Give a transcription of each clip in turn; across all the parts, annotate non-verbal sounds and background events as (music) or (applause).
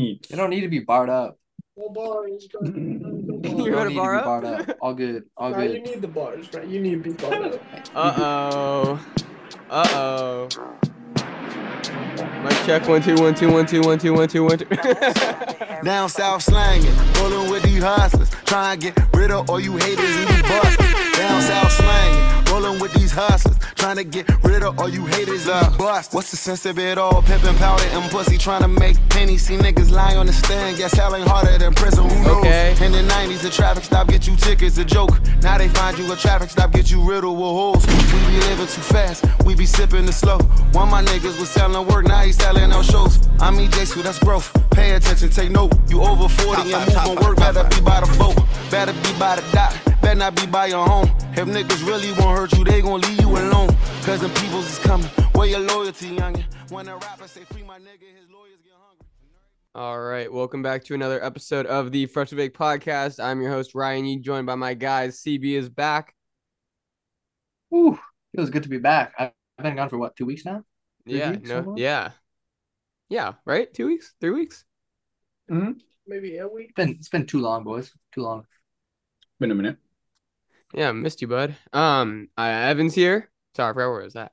You don't need to be barred up. No bars, bro. No (laughs) You don't need bar to be up? barred up. All good. All Nah, you need the bars, bro. You need to be barred up. (laughs) Uh oh. Uh oh. Mic check one two one two one two one two one two one two. (laughs) Down south slanging, rolling with these hustlers. Trying to get rid of all you haters and you busters. Down south slanging, rolling with these hustlers. Trying to get rid of all you haters and busters. What's the sense of it all? Pimpin' powder and pussy trying to make pennies. See niggas lie on the stand. Guess hell ain't harder than prison. Who knows? Okay. In the 90s, the traffic stop get you tickets. A joke. Now they find you a traffic stop get you riddled with holes. We be living too fast. We be sipping the slow. One of my niggas was selling work. Now he selling no shows. I'm EJ, so that's growth. Pay attention, take note. You over 40 and move on work. Better be by the boat. Better be by the dock. Better not be by your home. If niggas really won't hurt you, they gon' leave you alone. Cause the peoples is coming. Where your loyalty, youngin'? When a rapper say free my nigga, his lawyers get hungry. All right, welcome back to another episode of the Freshly Baked podcast. I'm your host Ryan Yee, joined by my guys. CB is back. Whew. Feels good to be back. I've been gone for what, two weeks now? Three Yeah, weeks no, yeah, yeah, right. Two weeks, three weeks. Mm-hmm. Maybe a week. It's been it's been too long, boys. Too long. Been a minute. Yeah, missed you, bud. Um, I, Evan's here. Sorry, bro. where was that.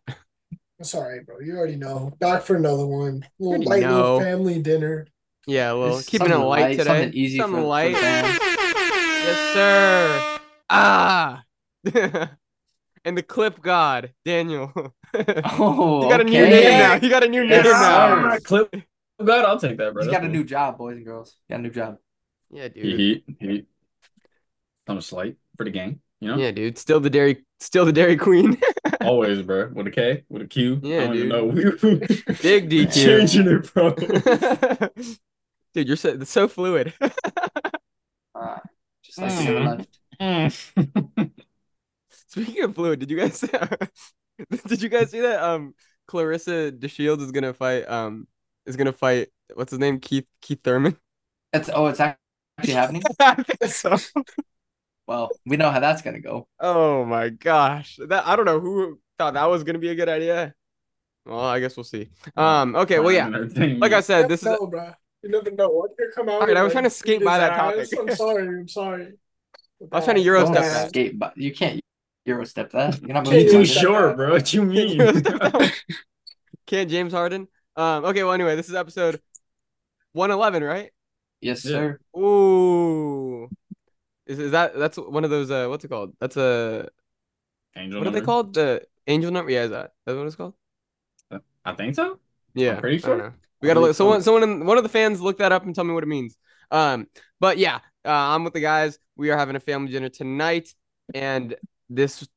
Sorry, bro. You already know. Back for another one. Little light little know. family dinner. Yeah, well, Just keeping it light light, today. something easy Something for- for light. fans. yes, sir. Ah. (laughs) and the clip god, Daniel. Oh, (laughs) you got a new okay. name now. You got a new Yes, name sir. now. (laughs) Clip. Oh God, I'll take that, bro. He's That's got a cool. new job, boys and girls. You Got a new job. Yeah, dude. heat. He on a slight for the gang. You know, Yeah, dude. Still the dairy, still the Dairy Queen. (laughs) always, bro. With a K, with a Q. Yeah, I don't dude. even know. (laughs) We Big DQ. (laughs) changing it, bro. dude, you're so, so fluid. Uh, just like Mm. left. Speaking of fluid, did you guys did you guys see that? Um, Claressa DeShields is gonna fight. Um, is gonna fight. What's his name? Keith Keith Thurman. It's oh, it's actually happening. I think so. Well, we know how that's gonna go. Oh my gosh, that I don't know who thought that was gonna be a good idea. Well, I guess we'll see. Um, okay, well, yeah, like I said, this is know, bro. You never know what could come out. Alright, I was trying to like, skate by that ass. topic. I'm sorry. I'm sorry. I was trying to Euro step that. skate, but you can't Euro step that. You're not Can't He moving too Euro like step that. short, bro. What do you mean? Euro step that. Can't James Harden? Um, okay, well, anyway, this is episode 111, right? Yes, Yeah. sir. Ooh, is is that that's one of those? Uh, what's it called? That's a Angel what are they called? The angel number? Yeah, is that that's what it's called? I think so. Yeah, pretty I don't sure. We gotta look. Someone, someone, in, one of the fans, look that up and tell me what it means. Um, but yeah, uh, I'm with the guys. We are having a family dinner tonight, and this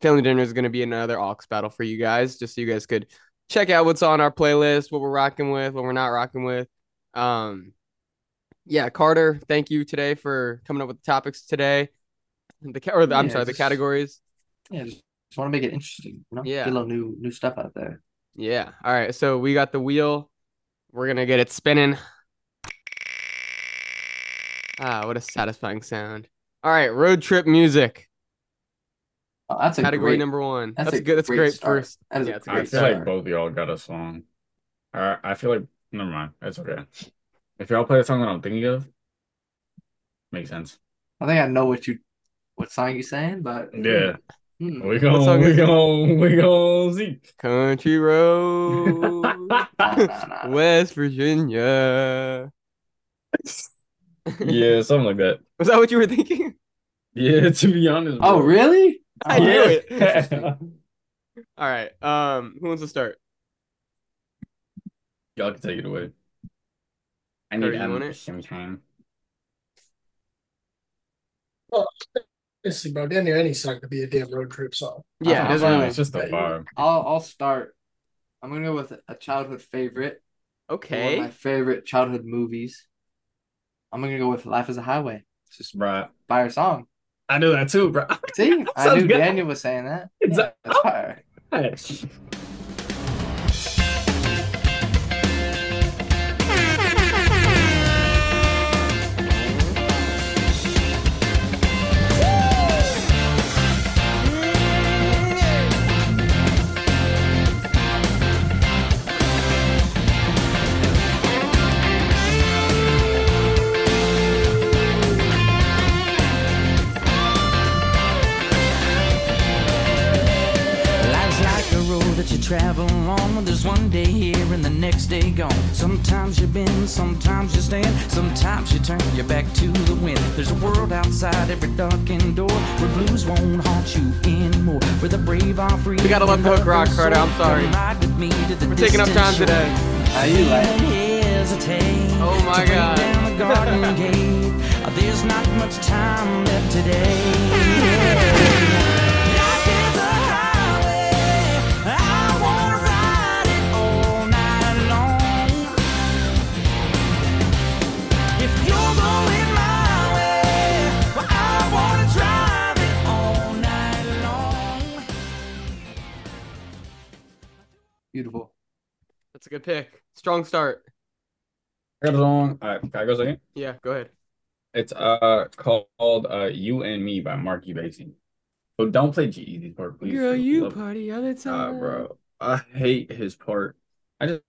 family dinner is gonna be another aux battle for you guys, just so you guys could check out what's on our playlist, what we're rocking with, what we're not rocking with. Um, yeah, Carter, thank you today for coming up with the topics today. The ca- or the, I'm Yeah, sorry, the categories. Yeah, just, just want to make it interesting. You know, Yeah. get a little new new stuff out there. Yeah. All right. So we got the wheel. We're gonna get it spinning. Ah, what a satisfying sound. All right, road trip music. Oh, that's a Category great, number one. that's That's, a good. That's a great great first. That is Yeah, a it's a I great feel start. like both of y'all got a song. I I feel like never mind. It's okay. If y'all play a song that I'm thinking of, makes sense. I think I know what you what song you're saying, but Yeah, hmm. we song gon' we is it? gon' we gon' see. Country road, (laughs) Nah, nah, nah. West Virginia. Yeah, something like that. Was that what you were thinking? Yeah, (laughs) to be honest. Oh, really? (laughs) I Oh, knew it. All right. Um, who wants to start? Y'all can take it away. I need you want to it? some time. Honestly, bro, damn near any song could be a damn road trip song. Yeah, Uh, it uh, really. It's just a Yeah, vibe. I'll I'll start. I'm gonna go with a childhood favorite. Okay. One of my favorite childhood movies. I'm gonna go with Life is a Highway. It's just Right. fire song. I knew that too, bro. See, (laughs) I knew good. Daniel was saying that. It's Yeah, a- that's fire. (laughs) turn your back to the wind. There's a world outside every darkened door where blues won't haunt you anymore. Where the brave are free. We gotta let the hook rock, Carter, I'm sorry. We're taking up time today. How you like? Oh my God. Down the garden (laughs) gate. There's not much time left today. (laughs) Beautiful. That's a good pick. Strong start. I got a song. Uh, can I go second? Yeah, go ahead. It's uh called uh You and Me by Marky Basie. So don't play G-Eazy's part, please. Girl, you love- party all the Uh, time. bro, I hate his part. I just,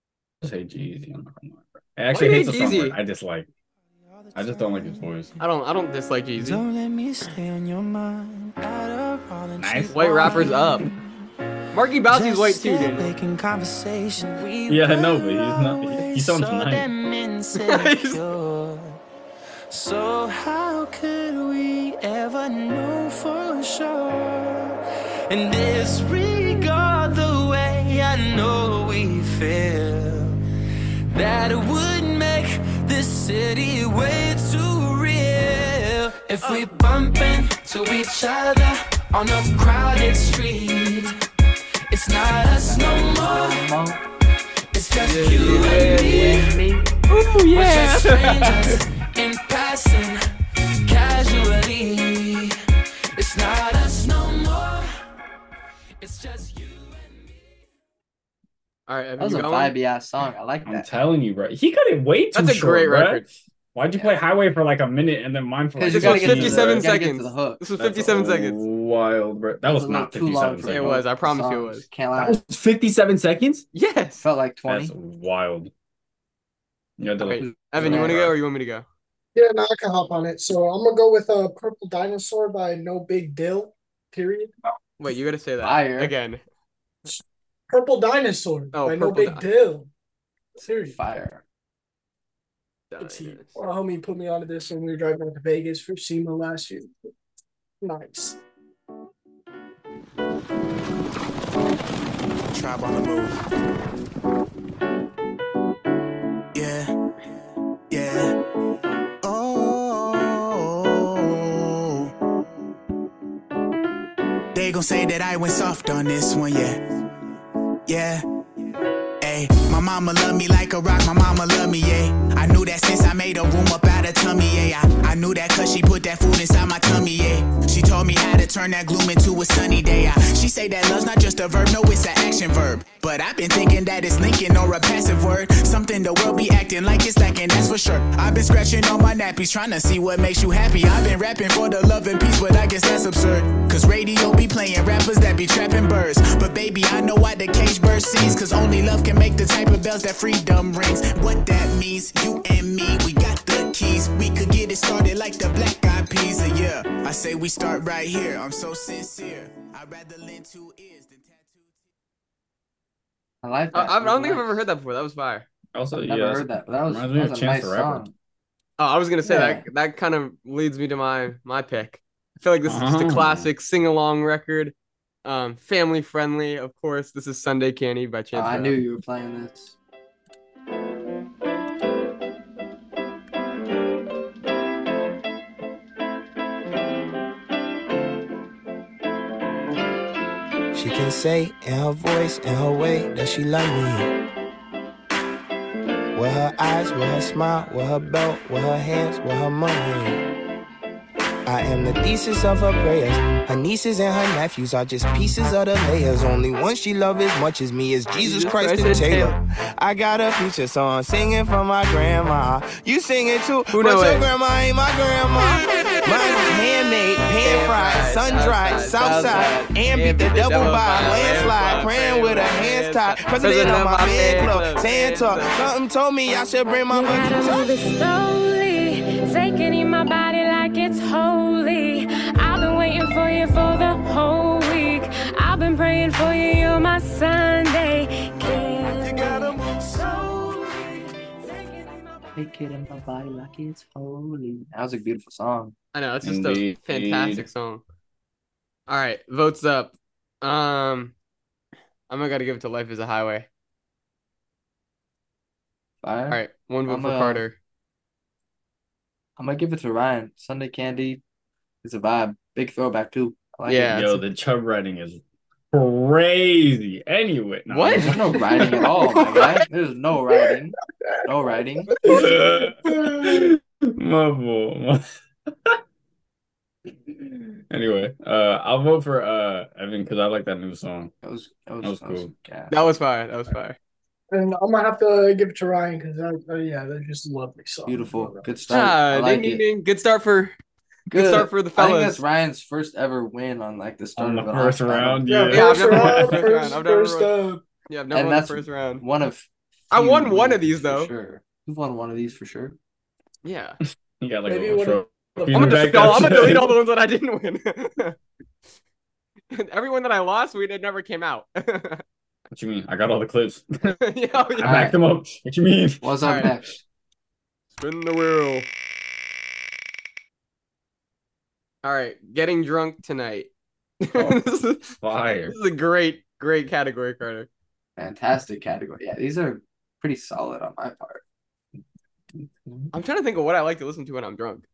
just hate G-Eazy. I'm not gonna lie. I actually hate the song. Jeezy? part. I dislike. I just don't like his voice. I don't I don't dislike Jeezy. Don't let me stay on your mind. Out of all the Nice. cheap White rappers up. (laughs) Marky Bowsey's white too, dude. making conversation. We Yeah, I know, but he's not- he- he always sounds so nice. damn. (laughs) So how could we ever know for sure? And disregard the way I know we feel. That it would make this city way too real. If we bump into each other on a crowded street, it's not us no more. It's just you and me. Ooh We're yeah. just strangers (laughs) in passing casually. It's not us no more. It's just you and me. All right, That was a going? vibey ass song. I like that. I'm telling you, bro. He got it way too That's a short, great bro. record. Why'd you play Highway for like a minute and then mine for like Because you This gotta was get to the- 57 you gotta get seconds. to the hook. This was 57 seconds. Wild, bro. That was It's a little not too 57 long seconds. It was. I promise you it was. Can't That lie. was 57 seconds? Yes. Felt like 20. That's wild. You had to Okay, like, Evan, you want to go or you want me to go? Yeah, no, I can hop on it. So I'm gonna go with uh, "Purple Dinosaur" by No Big Dill. Period. Wait, you got to say that Fire. again. "Purple Dinosaur" Oh, by No Big Di- Dill. Serious. Fire. It's heat. Well, homie put me onto this when we were driving out to Vegas for SEMA last year. Nice. Tribe on the move. Yeah. Yeah. Oh. They gon' say that I went soft on this one, yeah. Yeah. Ayy, my mama love me like a rock, my mama love me, yeah. I knew that since I made a room up out of tummy, yeah. I, I knew that cause she put that food inside my tummy, yeah. She told me how to turn that gloom into a sunny day. She say that love's not just a verb, no, it's an action verb. But I've been thinking that it's linking or a passive word. Something the world be acting like it's lacking, that's for sure. I've been scratching on my nappies, trying to see what makes you happy. I've been rapping for the love and peace, but I guess that's absurd. Cause radio be playing rappers that be trapping birds. But baby, I know why the cage bird sings. Cause only love can make the type of bells that freedom rings. What that means, you and me, we got the keys. We could get it started like the black eyed peas. Uh, yeah, I say we start right here. I'm so sincere. I'd rather lend two ears than tattoo. I like I, that. I don't That was think I've ever heard that before. That was fire. also, I've yeah. never heard that, that was, that was a nice song. Oh, I was gonna say Yeah. that. That kind of leads me to my my pick. I feel like this is just a Oh. classic sing along record. Um, family friendly, of course. This is Sunday Candy by Oh, Chance. I knew you were playing this. Can say in her voice, in her way, that she love me. With her eyes, with her smile, with her belt, with her hands, with her money. I am the thesis of her prayers. Her nieces and her nephews are just pieces of the layers. Only one she love as much as me is Jesus Christ and Taylor. I got a feature song singing for my grandma. You sing it too, Who but your it? grandma ain't my grandma. Mine's (laughs) handmade, pan fried, sun dried, south side, and beat the double by landslide. Praying with her hands tied, president of my fan club, Santa. Something told me I should bring my You gotta move it slowly, taking in my body you for the whole week. I've been praying for you, you're my Sunday. Kid. You gotta move So Take it in my body like it's holy. That was a beautiful song. I know it's just Indeed. a fantastic song. All right, votes up. Um, I'm gonna gotta give it to Life is a Highway. Fire. All right, one vote I'm, for uh, Carter. I'm gonna give it to Ryan. Sunday Candy is a vibe. Big throwback too. Like Yeah. it. Yo, the Chubb writing is crazy. Anyway, no, What? There's no (laughs) writing at all, my guy. There's no writing. No writing. (laughs) my boy. my- (laughs) anyway, uh, I'll vote for uh Evan because I like that new song. That was that was, That was that was cool. That was fire. That was fire. And I'm gonna have to give it to Ryan because uh, yeah, they're just lovely songs. beautiful. Good start. Ah, I like ding, ding, it. ding. Good start for good start for the fellas. I think fellas. that's Ryan's first ever win on like the start On the of an first aux round, Yeah, yeah. Yeah, I've first never won round, the first first, round. I've never first, uh, Yeah, I've never And won the first round. One of I won one of these, though. Sure, you've won one of these for sure. Yeah. You got like Maybe a one little of I'm gonna, back no, I'm gonna delete all the ones that I didn't win. (laughs) Everyone that I lost, we it never came out. (laughs) What you mean? I got all the clips. (laughs) oh, I yeah. backed them up. What you mean? What's up Alright. next? Spin the wheel. All right, getting drunk tonight. (laughs) Oh. this, is, Fire. this is a great, great category, Carter. Fantastic category. Yeah, these are pretty solid on my part. I'm trying to think of what I like to listen to when I'm drunk.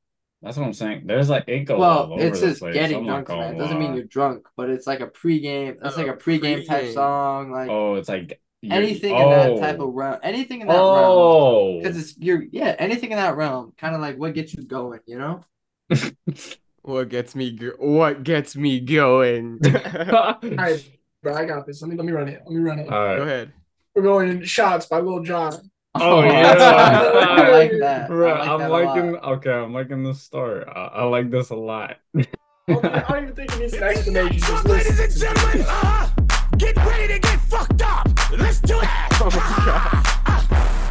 That's what I'm saying. There's like it goes Well, just place. getting drunk gonna It doesn't mean you're drunk, but it's like a pregame. It's like Oh, a pregame type song. Like Oh, it's like anything in that oh. type of realm. Anything in that realm. Oh, Because it's you're yeah, anything in that realm, kind of like what gets you going, you know? (laughs) What gets me? Go- what gets me going? (laughs) All right, (laughs) bro, I got this. Let me let me run it. Let me run it. all right. Go ahead. We're going shots by Lil Jon. Oh, that's yeah. (laughs) I like that. Bro, I like I'm that a liking. lot. Okay, I'm liking the start. I, I like this a lot. I don't I don't even think it needs an explanation. Just Ladies and gentlemen, uh, get ready to get fucked up. Let's do it. Oh my god.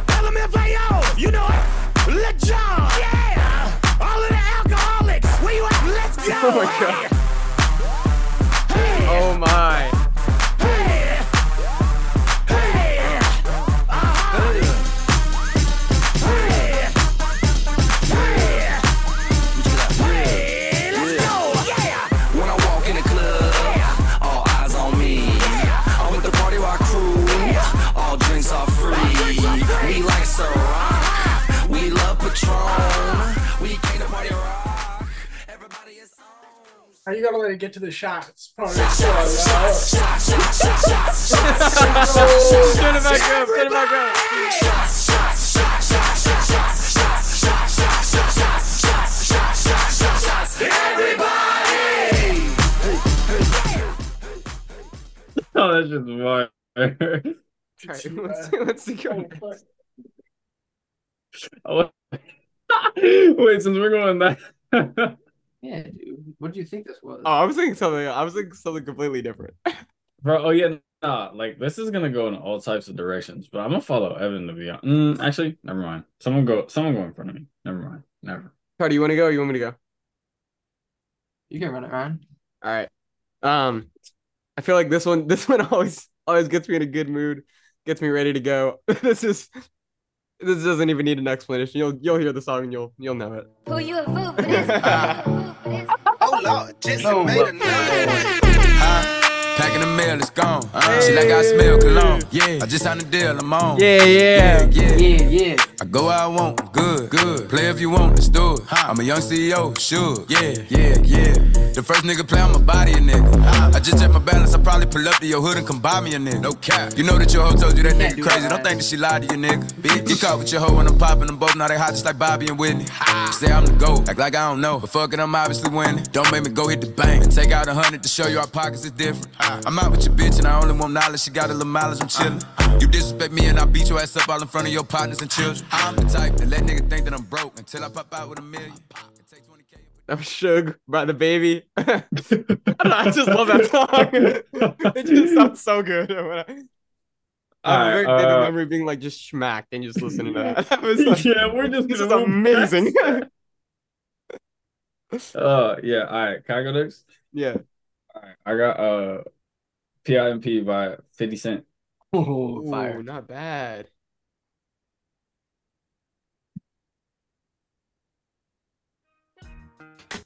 LMFAO, you know it. Lil Jon, Oh my God. How you gonna let it get to the shots? Part of the song, yo. Turn it back up. Turn it back up. oh, that's just fire. All right, (laughs) let's, see, let's see. Go next. Oh, Wait, since we're going that. (laughs) Yeah, dude. What do you think this was? Oh, I was thinking something. I was thinking something completely different. (laughs) Bro, oh yeah, nah, like this is gonna go in all types of directions, but I'm gonna follow Evan to be honest. Mm, actually, never mind. Someone go, someone go in front of me. Never mind. Never. Carter, you want to go? Or you want me to go? You can run it, Ryan. All right. Um, I feel like this one, (laughs) this one always, always gets me in a good mood, gets me ready to go. (laughs) this is, this doesn't even need an explanation. You'll, you'll hear the song and you'll, you'll know it. Who you a fool for this? Oh Lord, just No, made but- (laughs) another Huh? Packing the mail, it's gone. She like I smell cologne. Yeah, I just signed a deal, I'm on. Yeah, yeah. yeah. Yeah, yeah. I go where I want, good, good. Play if you want, let's do it. I'm a young CEO, sure. Yeah, yeah, yeah. The first nigga play, I'ma body a nigga. I just check my balance, I probably pull up to your hood and come buy me a nigga. No cap. You know that your hoe told you that nigga do crazy. that. Don't think that she lied to you, nigga. Bitch. You caught with your hoe and I'm popping them both. Now they hot just like Bobby and Whitney. Say I'm the GOAT, act like I don't know. But fuck it, I'm obviously winning. Don't make me go hit the bank and take out a hundred to show you our pockets is different. I'm out with your bitch and I only want knowledge. She got a little mileage, I'm chillin'. You disrespect me and I beat your ass up all in front of your partners and children. I'm the type that let nigga think that I'm broke until I pop out with a million. It takes 20K. That was Suge by DaBaby. I, (laughs) know, I just love that song. (laughs) it just sounds so good. (laughs) I remember, a very Alright, vivid uh, memory being like just smacked and just listening to that. That was like, yeah, we're just this is gonna move past amazing. that. Uh, yeah. All right, can I go next? yeah. All right, I got uh, PIMP by 50 Cent. Oh, fire. not bad.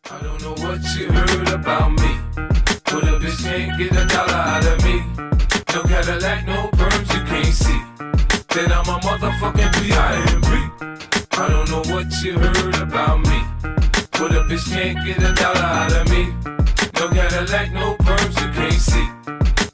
I don't know what you heard about me. But a bitch can't get a dollar out of me. No Cadillac, no perms you can't see. Then I'm a motherfucking PIMP. I don't know what you heard about me. But a bitch can't get a dollar out of me. No Cadillac, no perms you can't see.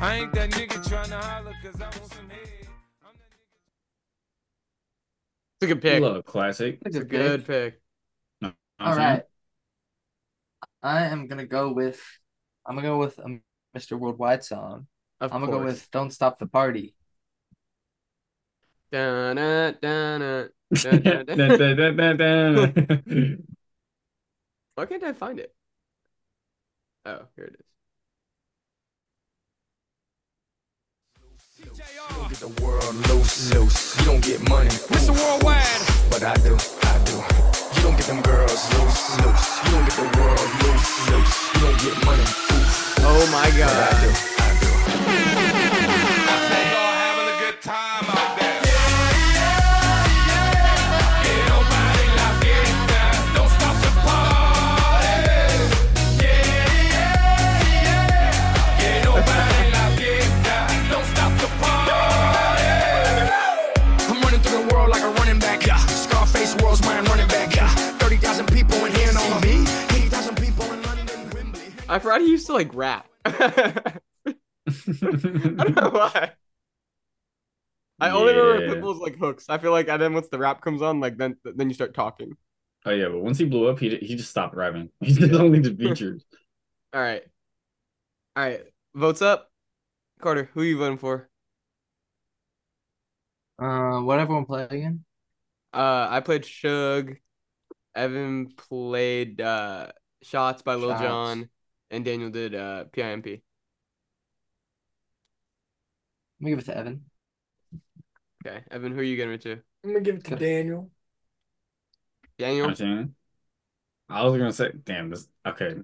I ain't that nigga trying to holler cause I want some head. It's a good pick. Love classic. It's It's a good pick. I'm All saying. right. I am gonna go with I'm gonna go with a Mr. Worldwide song. Of I'm gonna go with Don't Stop the Party. Dun, dun, dun. Why can't I find it? Oh, here it is. You get the world loose, loose. You don't get money. Mr. Worldwide. But I do, I do. You don't get them girls loose, loose. You don't get the world like rap. (laughs) (laughs) I don't know why. I only remember Yeah. Pitbull's like hooks. I feel like and then once the rap comes on, like then then you start talking. Oh yeah, but once he blew up, he he just stopped rapping. (laughs) He just only did features. All right. All right. Votes up. Carter, who are you voting for? Uh, what everyone play again? Uh, I played Suge. Evan played uh Shots by Lil Shots. Jon, and Daniel did uh PIMP. Let me give it to Evan. Okay, Evan, who are you giving it to? I'm gonna give it to Daniel. Daniel. I'm. I was gonna say, damn this. Okay,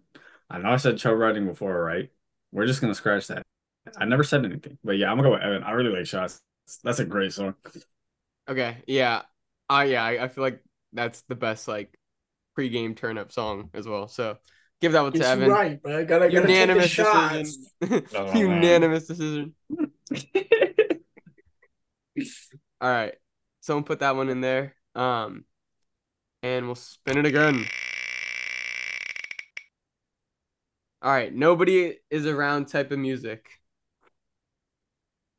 I know I said Cho writing before, right? We're just gonna scratch that. I never said anything, but yeah, I'm gonna go with Evan. I really like shots. That's a great song. Okay, yeah, uh, yeah, I, I feel like that's the best like pre-game turn up song as well. So give that one to It's Evan. right, bro. I gotta, gotta Unanimous take the shots. decision. Oh. (laughs) Unanimous decision. (laughs) All right, someone put that one in there. Um, and we'll spin it again. All right, nobody is around type of music.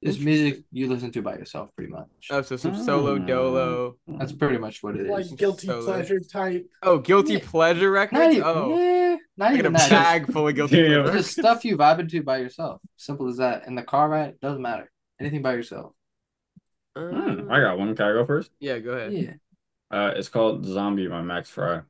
It's music you listen to by yourself, pretty much. Oh, so some solo Mm. dolo. That's pretty much what it is. Like guilty So, uh, pleasure type. Oh, guilty Yeah. pleasure Not records. even, Oh, yeah, not I got a even that. bag full of guilty Yeah. pleasure. Just stuff you vibing to by yourself. Simple as that. In the car ride, doesn't matter. Anything by yourself. Hmm, I got one. Can I go first? Yeah, go ahead. Yeah. Uh, it's called Zombie by Max Fry.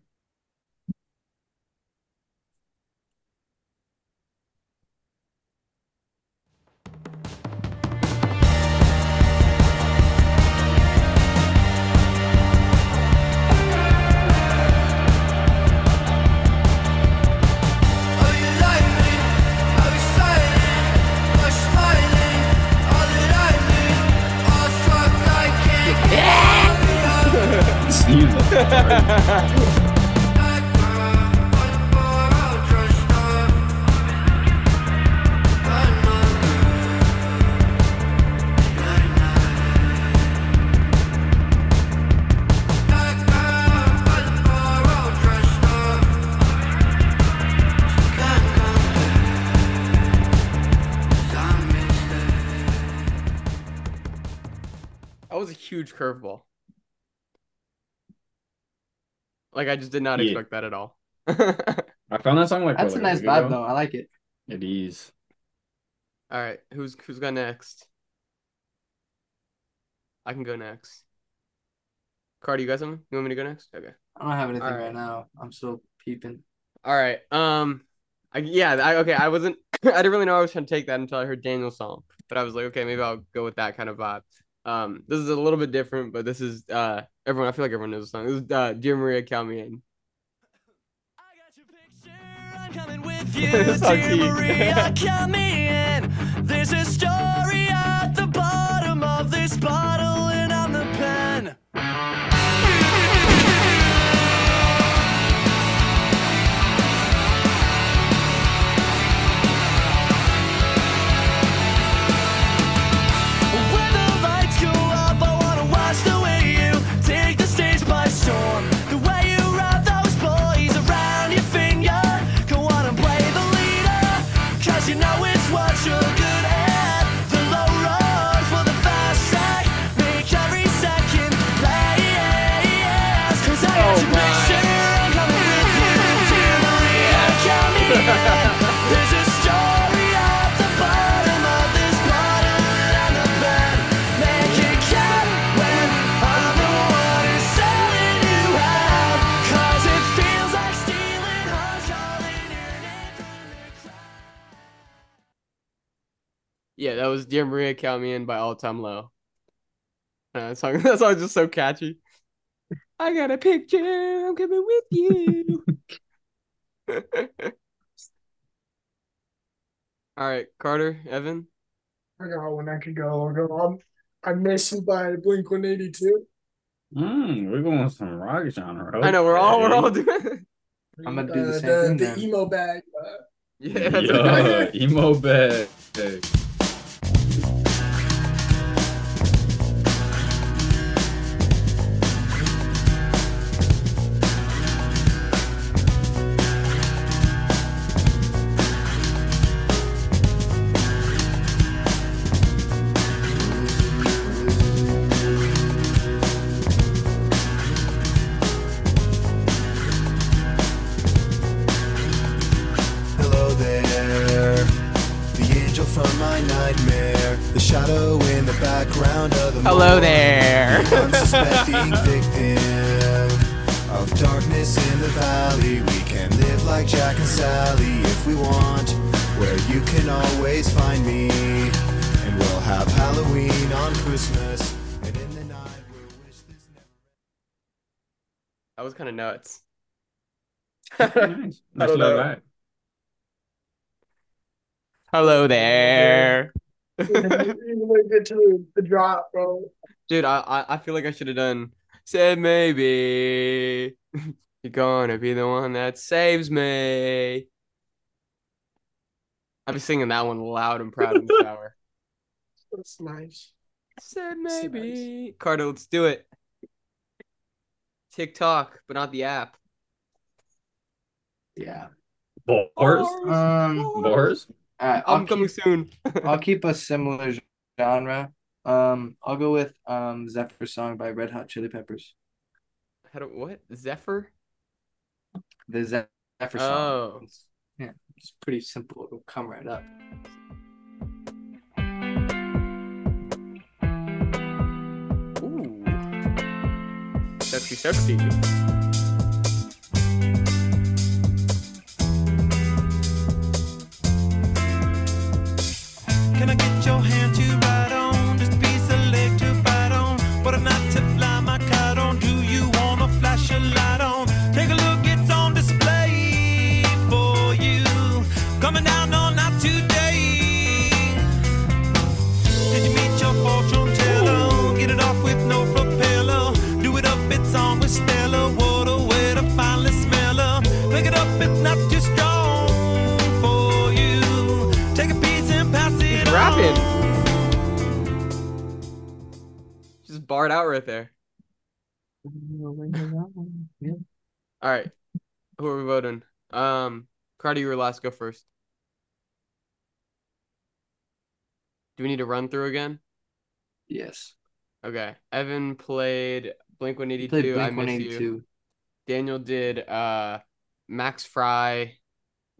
Was curveball. Like I just did not Yeah. expect that at all. (laughs) I found that song like That's what, a nice vibe ago? though. I like it. It is. All right, who's who's got next? I can go next. Cardi, you got something? You want me to go next? Okay. I don't have anything Alright. right now. I'm still peeping. All right. Um, I, yeah. I, okay. I wasn't. (laughs) I didn't really know I was trying to take that until I heard Daniel's song, but I was like, okay, maybe I'll go with that kind of vibe. Um, this is a little bit different, but this is uh everyone. I feel like everyone knows the song. This is uh, Dear Maria Count Me In. I got your picture, I'm coming with (laughs) you, dear Maria, (laughs) come in. There's a story at the bottom of this bottle, Yeah, that was Dear Maria Count Me In by All Time Low. Uh, that song. (laughs) That song is just so catchy. I got a picture. I'm coming with you. (laughs) All right, Carter, Evan. I got one I could go. I'll go. I'm, I miss you by Blink 182. Mm, we're going with some rock genre. I know we're all we're all doing. I'm gonna do the Uh, same the, thing the then. emo bag. Uh, Yeah, Yo, emo bag. That was kind nuts. nice. (laughs) Nice Hello there, even when you to the, drop, bro. dude. I I, I feel like I should have done. Said maybe (laughs) you're gonna be the one that saves me. I'll be singing that one loud and proud in the (laughs) shower. That's nice. Said maybe. Carter, let's do it. TikTok, but not the app. Yeah. Bars? Um. Bars? All right. I'll I'm coming keep, soon. (laughs) I'll keep a (laughs) similar genre. Um. I'll go with um Zephyr song by Red Hot Chili Peppers. How do what? Zephyr? The Ze- Zephyr song. Oh. It's, yeah. It's pretty simple. It'll come right up. artificial filho. Cardi, you were last. Go first. Do we need to run through again? Yes. Okay. Evan played Blink He played 182. I Blink miss you. Daniel did uh Max Fry,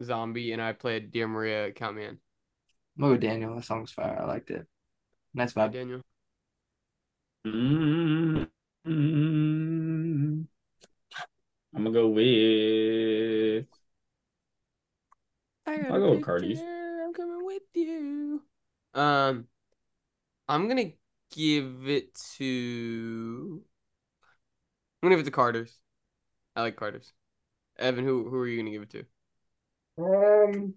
Zombie, and I played Dear Maria, Count Me In. I'm gonna go Daniel. That song's fire. I liked it. Nice vibe. Daniel. Mm, mm. I'm gonna go with I got I'll go with Cardi's. picture, I'm coming with you. Um, I'm gonna give it to. I'm gonna give it to Carter's. I like Carter's. Evan, who who are you gonna give it to? Um,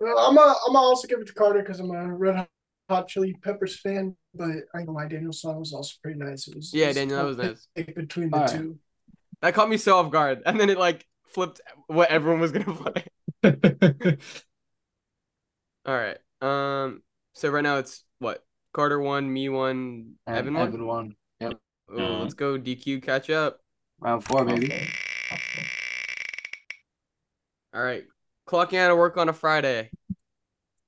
well, I'm a, I'm gonna also give it to Carter because I'm a Red Hot Chili Peppers fan. But I ain't gonna lie, Daniel's song was also pretty nice. It was Yeah, Daniel, that was nice. pick between the Alright. two. That caught me so off guard, and then it like flipped what everyone was gonna (laughs) play. (laughs) All right. Um. So right now it's what Carter one, me one, And Evan one. Evan won. Yep. Oh, let's go DQ catch up. Round four, baby. All right. Clocking out of work on a Friday.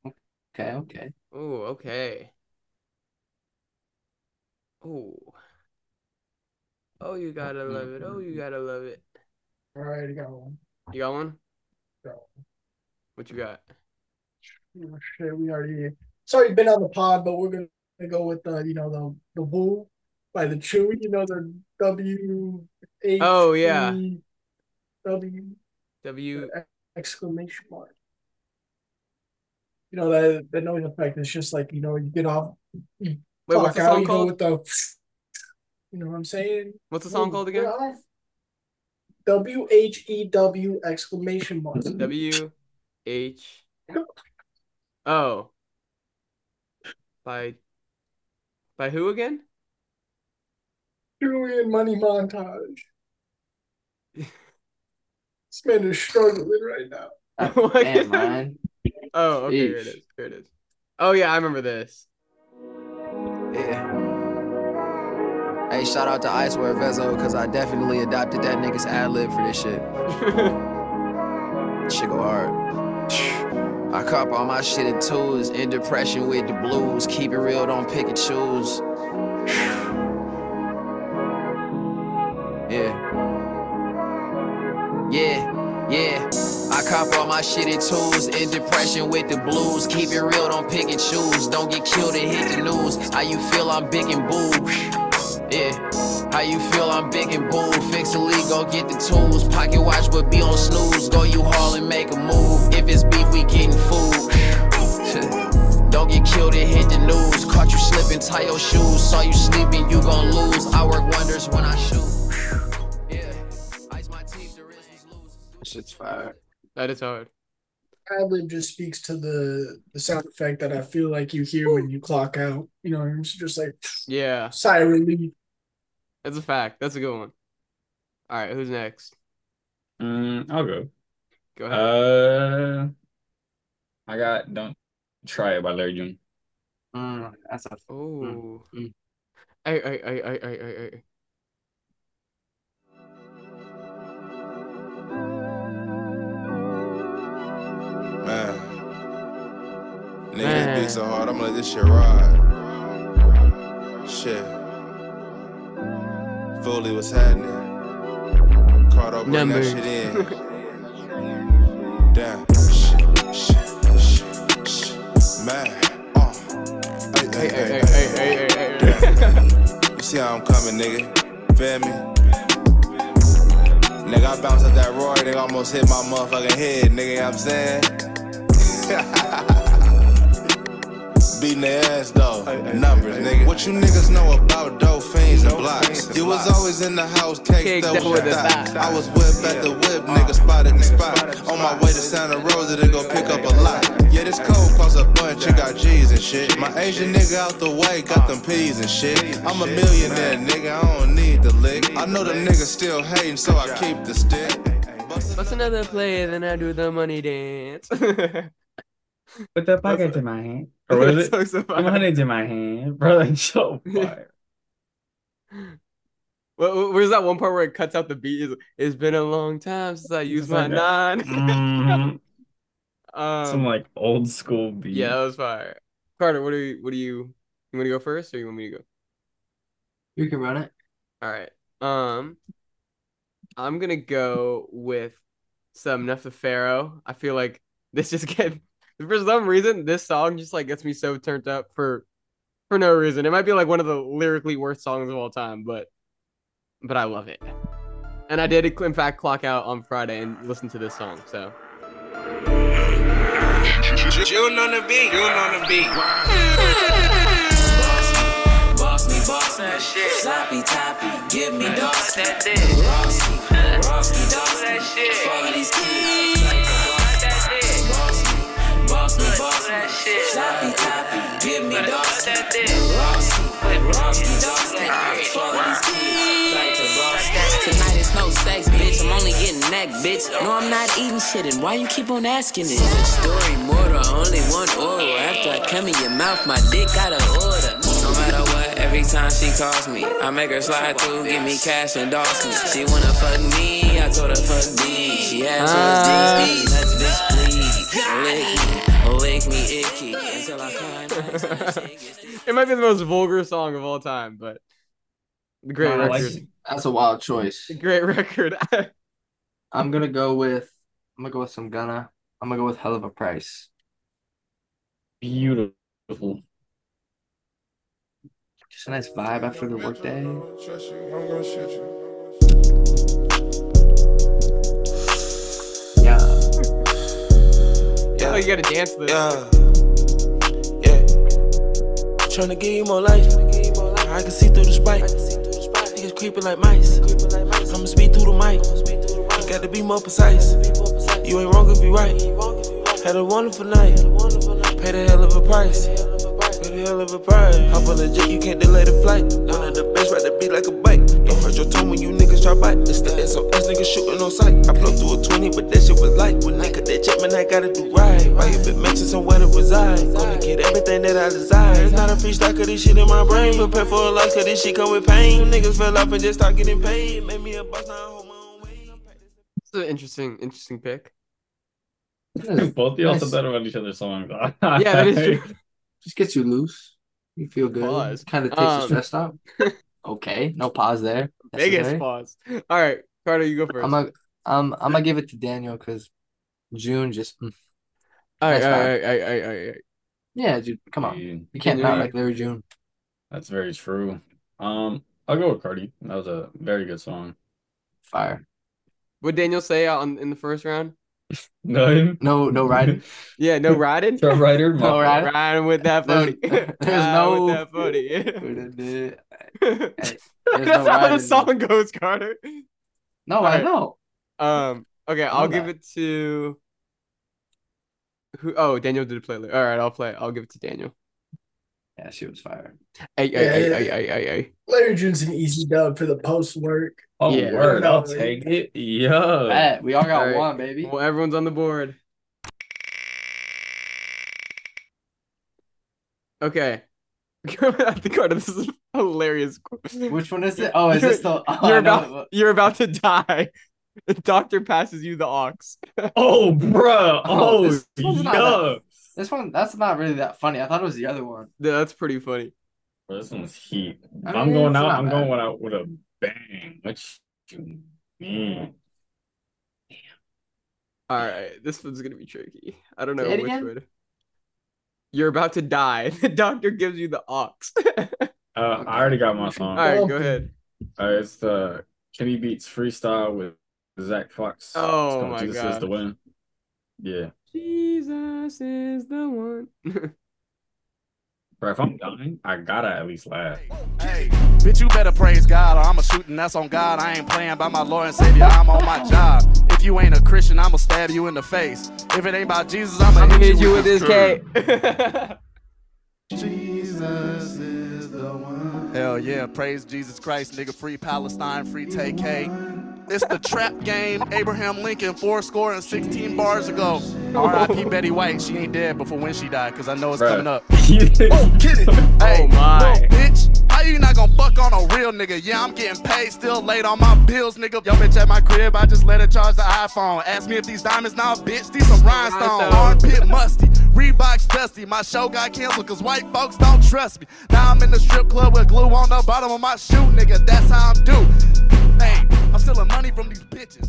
Okay, okay. Oh, okay. Oh. Oh, you gotta love it. Oh, you gotta love it. All right, I got one. You got one? Got What you got? Oh, shit, we already. It's already been on the pod, but we're gonna go with the you know the the Woo by the Chewy. You know the W H Oh, yeah. W. exclamation mark. You know that that noise effect is just like you know you get off. You Wait, what's the out, song you go called? with the. You know what I'm saying? What's the song called again? W H E W exclamation mark. (laughs) W H (laughs) O. Oh. By by who again? Julian money montage. (laughs) This man is struggling right now. Oh Damn, man. Oh, okay, here it Sheesh. is. Here it is. Oh yeah, I remember this. Yeah. Hey, shout out to Icewear Vezo, because I definitely adopted that nigga's ad lib for this shit. shit go hard. I cop all my shit in twos, in depression with the blues. Keep it real, don't pick and choose. Yeah. Yeah, yeah. I cop all my shit in tools, in depression with the blues. Keep it real, don't pick and choose. Don't get killed and hit the news. How you feel? I'm big and boo. Yeah. How you feel? I'm big and boom. Fix the league, go get the tools. Pocket watch, but be on snooze. Go you haul and make a move. If it's beef, we getting food. Don't get killed and hit the news. Caught you slipping, tie your shoes. Saw you sleeping, you gon' lose. I work wonders when I shoot. Yeah. Ice my teeth, the wrist is loose. Shit's fire. That is hard. Adlib just speaks to the the sound effect that I feel like you hear when you clock out. You know, it's just like Yeah, sigh of relief. that's a fact. That's a good one. All right, who's next? Mm, I'll go. Go ahead. Uh, I got "Don't Try It" by Larry June. Mm, that's a. Oh. mm. Hey, hey, hey, hey, hey, hey, Man. Nigga, Man. this so hard, I'm gonna let this shit ride. Shit. Foley, what's happening? Caught up, bring that shit in. (laughs) Damn. Man. Oh. Hey, Hey, hey, hey, hey, hey, hey, hey, hey. (laughs) You see how I'm coming, nigga? Feel me? Nigga, I bounced out that Roy, nigga, almost hit my motherfucking head, nigga, you know what I'm saying? (laughs) Beating their ass though. Numbers, nigga. What you niggas know about dope fiends and blocks? You was always in the house, caked Caked up up with with the the thot. thot. I was whip at the whip, nigga spotted the spot. On my way to Santa Rosa to go pick up a lot. Yeah, this cold cost a bunch, you got G's and shit. My Asian nigga out the way, got them P's and shit. I'm a millionaire, nigga, I don't need the lick. I know the niggas still hating, so I keep the stick. What's another play? Then I do the money dance. (laughs) Put the pocket in my hand. Or what is it? So I'm fire. hundreds in my hand, bro. That's (laughs) so (laughs) fire. Well, where's that one part where it cuts out the beat? It's- It's been a long time since I used my like a- nine. (laughs) Mhm. um, Some like old school beat. yeah, that was fire. Carter, what do you? What do you? You want to go first, or you want me to go? You can run it. All right. Um, I'm gonna go with some Nef the Pharaoh. I feel like this just get for some reason this song just like gets me so turned up for for no reason. It might be like one of the lyrically worst songs of all time, but but I love it. And I did, in fact, clock out on Friday and listen to this song. So June on the beat. June on the beat. Boss me, boss me, sloppy toppy, give me doss that dick. Rossi, Rossi, doss that shit. For these kids, boss me, sloppy toppy, give me doss that dick. Rossi, Rossi, doss that dick. For these kids, like to boss that Tonight is no sex, bitch. I'm only getting neck, bitch. No, I'm not eating shit, and why you keep on asking this? Story mortal, only one oral. After I come in your mouth, my dick got an order. No matter what, every time she calls me, I make her slide through, give me cash, endorse me. She wanna fuck me, I told her fuck me. She asked Ah. for these, let's bitch please. Lick me, lick me icky until I find (laughs) it might be the most vulgar song of all time, but great I like record. it. That's a wild choice. Great record. (laughs) I'm gonna go with I'm gonna go with some Gunna. I'm gonna go with Hell of a Price. Beautiful. Just a nice vibe after the workday. You gotta dance this. Yeah. Yeah. Tryna give you more life. I can see through the spike. Niggas creeping like mice. I'ma speed through the mic. You got to be more precise. You ain't wrong if you right. Had a wonderful night. Paid a hell of a price. Paid a hell of a price. Hop on the jet, you can't delay the flight. One of the best, ride the beat like a bike. Don't hurt your tongue when you niggas try bite. It's the SOS niggas shooting on sight. I blew through a 20, but that shit was light. When I cut that check, man, I gotta do right. Buy a bit mention somewhere to reside. Gonna get everything that I desire. It's not a freestyle, cause this shit in my brain. Prepare for a loss, cause this shit come with pain. Some niggas fell off and just start getting paid. Made me a boss, now I hold my own way. It's an interesting, interesting pick. Both of y'all Nice. said that about each other's songs. Yeah, that is (laughs) true. Just gets you loose. You feel good. Pause. Kind of takes the Um, stress out. (laughs) Okay, no pause there. Biggest Necessary. pause. All right, Carter, you go first. I'm gonna um I'm gonna give it to Daniel because June just mm. all right, nice all vibe. right, all right, all right, all right. yeah, dude. Come on, Dude, you can't Yeah. not like Larry June. That's very true. Um, I'll go with Cardi. That was a very good song. Fire. What Daniel say on in the first round? (laughs) None. No, no riding. (laughs) Yeah, no riding. Truck rider. (laughs) No riding. Riding with that There's- booty. there's Riding no- with that booty. There's That's no how the song goes, Carter. No, All I right. know. Um. Okay, I'll give that. it to. Who? Oh, Daniel did a play. All right, I'll play. I'll give it to Daniel. Yeah, she was fire. Hey, Yeah, hey, hey, yeah. hey, hey, hey, hey. Larry June's an easy dub for the post work. Oh, Yeah. word. I'll take it. Yo. Bet. We all got All right. one, baby. Well, everyone's on the board. Okay. (laughs) I think Carter, this is hilarious. Which one is it? Oh, is this the? Oh, you're I know about you're about to die. The (laughs) doctor passes you the aux. (laughs) Oh, bro. Oh, oh, this one's not yo. This one, that's not really that funny. I thought it was the other one. Yeah, That's pretty funny. Bro, This one's heat. If I I'm going out. I'm bad. going out with a bang. What you mean? All right, this one's gonna be tricky. I don't know Say which again? would. You're about to die. (laughs) The doctor gives you the aux. (laughs) Uh, I already got my song. All right, go ahead. Uh, it's the Kenny Beats freestyle with Zach Fox. It's Oh called my Jesus is God. the one. Yeah, Jesus is the one. (laughs) bro. If I'm dying, I gotta at least laugh. Hey, bitch, you better praise God or I'ma shoot and that's on God. I ain't playing by my Lord and Savior, I'm on my job. If you ain't a Christian, I'ma stab you in the face. If it ain't about Jesus, I'ma I'm gonna hit hit you with this K. Jesus is the one. Hell yeah, praise Jesus Christ, nigga. Free Palestine, free TK. It's the trap game. Abraham Lincoln, four score and 16 bars ago. R.I.P. (laughs) Betty White. She ain't dead before when she died, cause I know it's Bruh. coming up. (laughs) oh, get it. Oh hey, Oh my. little bitch. How you not gonna fuck on a real nigga? Yeah, I'm getting paid, still late on my bills, nigga. Yo, bitch, at my crib, I just let her charge the iPhone. Ask me if these diamonds now, bitch, these some rhinestones. Armpit musty, Reeboks dusty. My show got canceled cause white folks don't trust me. Now I'm in the strip club with glue on the bottom of my shoe, nigga. That's how I'm due. Hey, I'm stealing money from these bitches.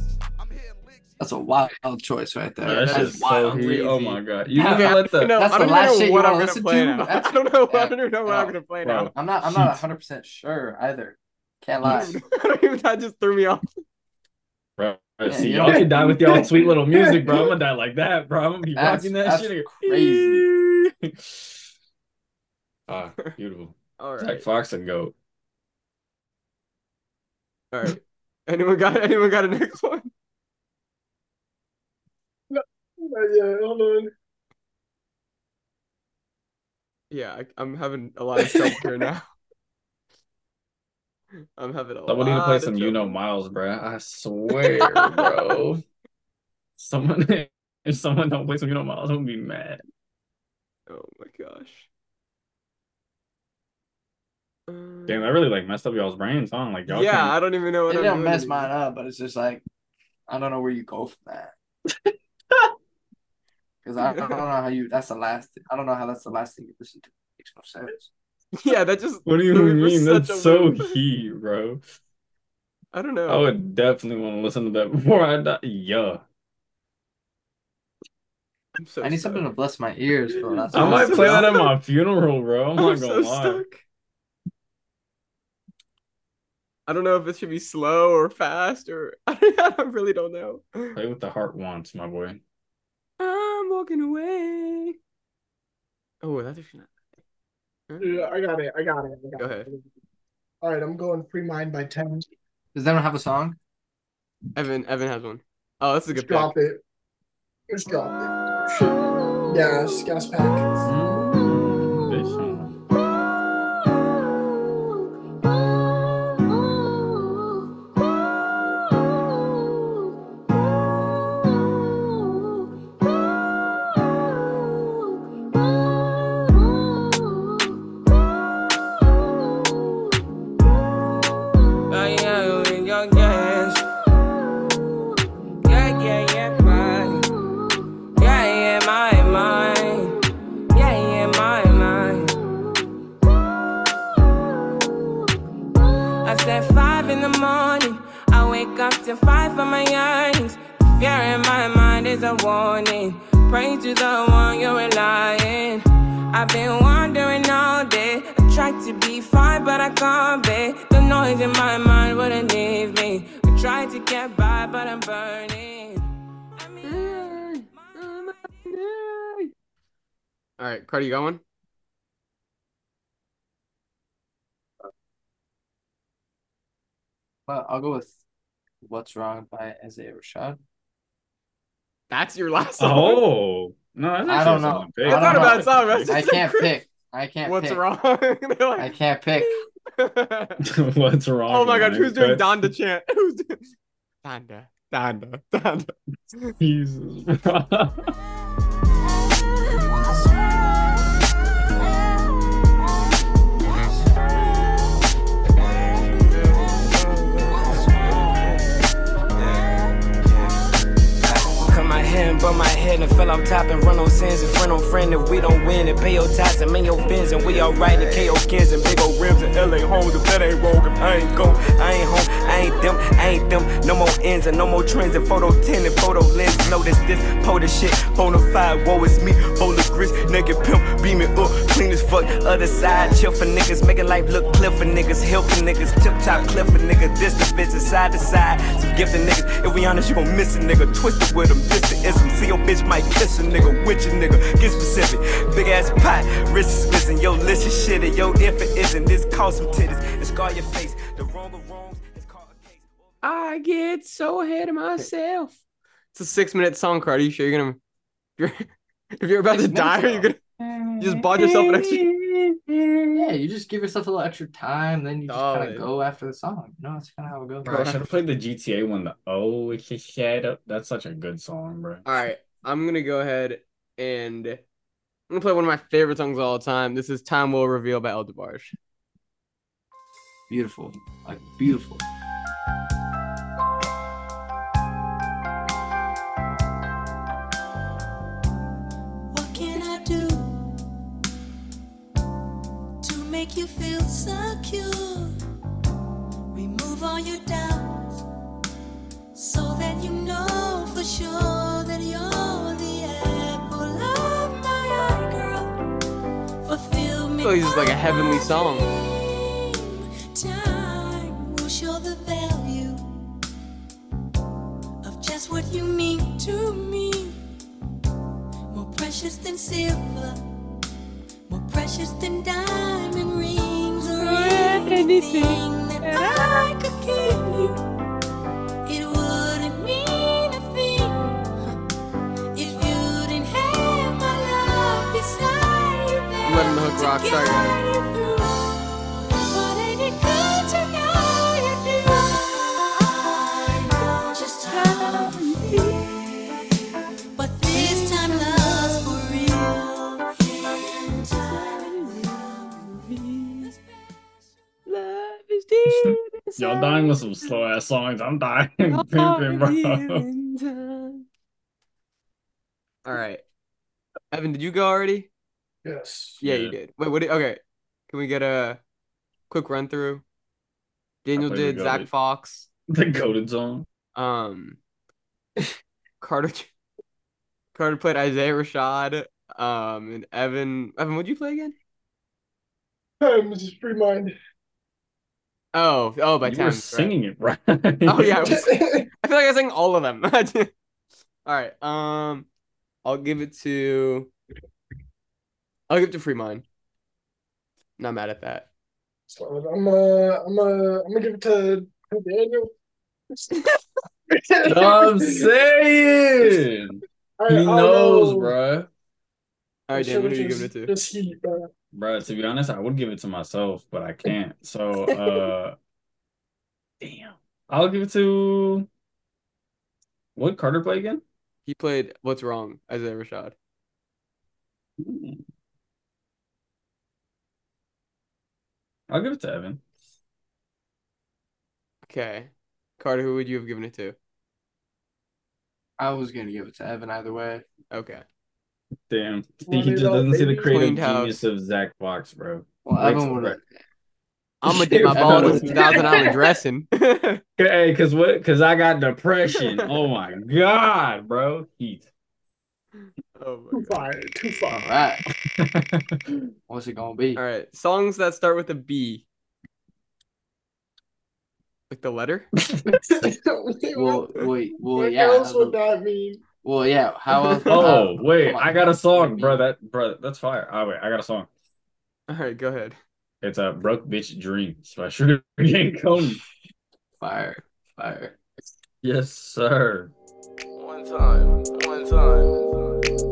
That's a wild choice right there. Bro, that That's shit's so wild. Oh my god. You Yeah, never let the No, That's I the don't last shit know you what I'm wanna gonna listen play to? now. I don't know. I don't know what I'm gonna play bro. now. I'm not. I'm not 100 percent sure either. Can't lie. (laughs) I. That just threw me off. Bro, Yeah, see, you y'all can die with y'all sweet little (laughs) music, bro. I'm gonna die like that, bro. I'm gonna be That's- rocking that that's shit. crazy. (laughs) ah, beautiful. All right. Zach. Fox and goat. All right. Anyone got anyone got a next (laughs) one? Not yet. Hold on. Yeah, I, I'm having a lot of trouble here now. (laughs) I'm having a Somebody need to play of some You Know. Miles, bro. I swear, bro. (laughs) Someone, if someone don't play some You Know Miles, I'm gonna be mad. Oh my gosh. Damn, I really like messed up y'all's brains, huh? Like y'all Yeah, can't- I don't even know what It I'm don't mess mine up, but it's just like I don't know where you go from that. (laughs) Because I, I don't know how you. That's the last. I don't know how that's the last thing you listen to. Makes no sense. (laughs) Yeah, that just What do you threw mean? That's so loop. heat, bro. I don't know. I would definitely want to listen to that (laughs) before I die. Yeah. I'm so I need something to bless my ears, bro. That's I might play that at my funeral, bro. I'm, I'm not so gonna lie. stuck. I don't know if it should be slow or fast or (laughs) I really don't know. Play with the heart wants, my boy. I'm walking away. Oh, that's actually not. Yeah, I got it. I got it. I got Go it. ahead. All right, I'm going free mind by Tems. Does that one have a song? Evan, Evan has one. Oh, that's a Let's good drop pick. it. Let's drop it. Shit. Gas, gas pack. You going? Well, I'll go with "What's Wrong" by Isaiah Rashad. That's your last song. Oh no, that's I don't know. solid. I It's not a don't bad song, right? I can't pick. I can't. What's pick. wrong? (laughs) Like- I can't pick. (laughs) What's wrong? oh my god, who's doing That's- Donda chant? (laughs) Who's doing Donda? Donda? Donda? Jesus, fell off top and run on sins and friend on friend if we don't win and pay your tax and man your bins and we alright and KO kids and big old rims and LA homes if that ain't if I ain't go I ain't home I ain't them I ain't them. No more ends and no more trends and photo 10 and photo lens. Notice this po this shit bonafide woe is me. Bowl of grits naked pimp beaming up clean as fuck. Other side chill for niggas making life look clear for niggas hill for niggas tip top cliff for niggas this the bitches side to side some gifted niggas if we honest you gon' miss a nigga. Twisted with them this the ism see your bitch might kiss a nigga with your nigga. Get specific. Big ass pot wrist is missing. Yo listen shit and yo if it isn't this cost some titties. And scar your face. The wrong of wrongs is called a case. I get so ahead of myself. It's a six minute song, Cardi. You sure you're gonna if you're (laughs) if you're about to die, are you gonna you just bought yourself an extra Yeah, you just give yourself a little extra time, then you just oh, kind Solid. of go after the song. You know, that's kind of how it goes. Bro, I should have played the GTA one. The Oh, it's a shadow. That's such a good song, bro. All right, I'm gonna go ahead and I'm gonna play one of my favorite songs of all time. This is "Time Will Reveal" by El DeBarge. Beautiful, like beautiful. Make you feel secure? Remove all your doubts so that you know for sure that you're the apple of my eye, girl. Fulfill me. like this is like a heavenly song. Time will show the value of just what you mean to me. More precious than silver, precious than diamond rings or anything that I could give you. It wouldn't mean a thing if you didn't have my love beside you letting the hook rock. Sorry, Y'all dying with some slow ass songs. I'm dying. (laughs) Pimping, bro. All right. Evan, did you go already? Yes. Yeah, you did. Wait, what did, okay. Can we get a quick run through? Daniel did Zach goated. Fox. The goaded song. Um (laughs) Carter Carter played Isaiah Rashad. Um and Evan Evan, what'd you play again? Um, just free mind. Oh, oh by You were Tems, right? singing it, right? (laughs) Oh yeah, I, was- (laughs) I feel like I sang all of them. (laughs) All right. Um, I'll give it to. I'll give it to Free Mind. Not mad at that. So I'm uh I'm uh I'm gonna give it to to Daniel. I'm saying. I- He knows, know. bro. All right, That Dan, shit what are you just- giving it to? Just heat, bro. Bro, to be honest, I would give it to myself, but I (laughs) can't. So, uh, damn. I'll give it to. What Carter play again? He played What's Wrong, Isaiah Rashad. I'll give it to Evan. Okay. Carter, who would you have given it to? I was gonna give it to Evan either way. Okay. Damn. (laughs) He just doesn't see the baby. creative Cleaned house. genius of Zach Fox, bro. Well, Breaks- Evan would have. I'm (laughs) gonna dip my Evan balls in was- some Thousand Island dressing. (laughs) Hey, cause what? Cause I got depression. oh my god, bro. Heat. oh my Too fire, too All fire. right. What's it gonna be? All right. Songs that start with a B. Like the letter? Well, wait, well, what yeah. else would that mean? Well, yeah. How else? (laughs) Oh how- wait. I got a song, bro. That bro, that's fire. Oh wait, I got a song. All right, go ahead. It's a broke bitch dreams by (laughs) Sugar Gang Coney. Fire, fire. Yes, sir. One time, one time,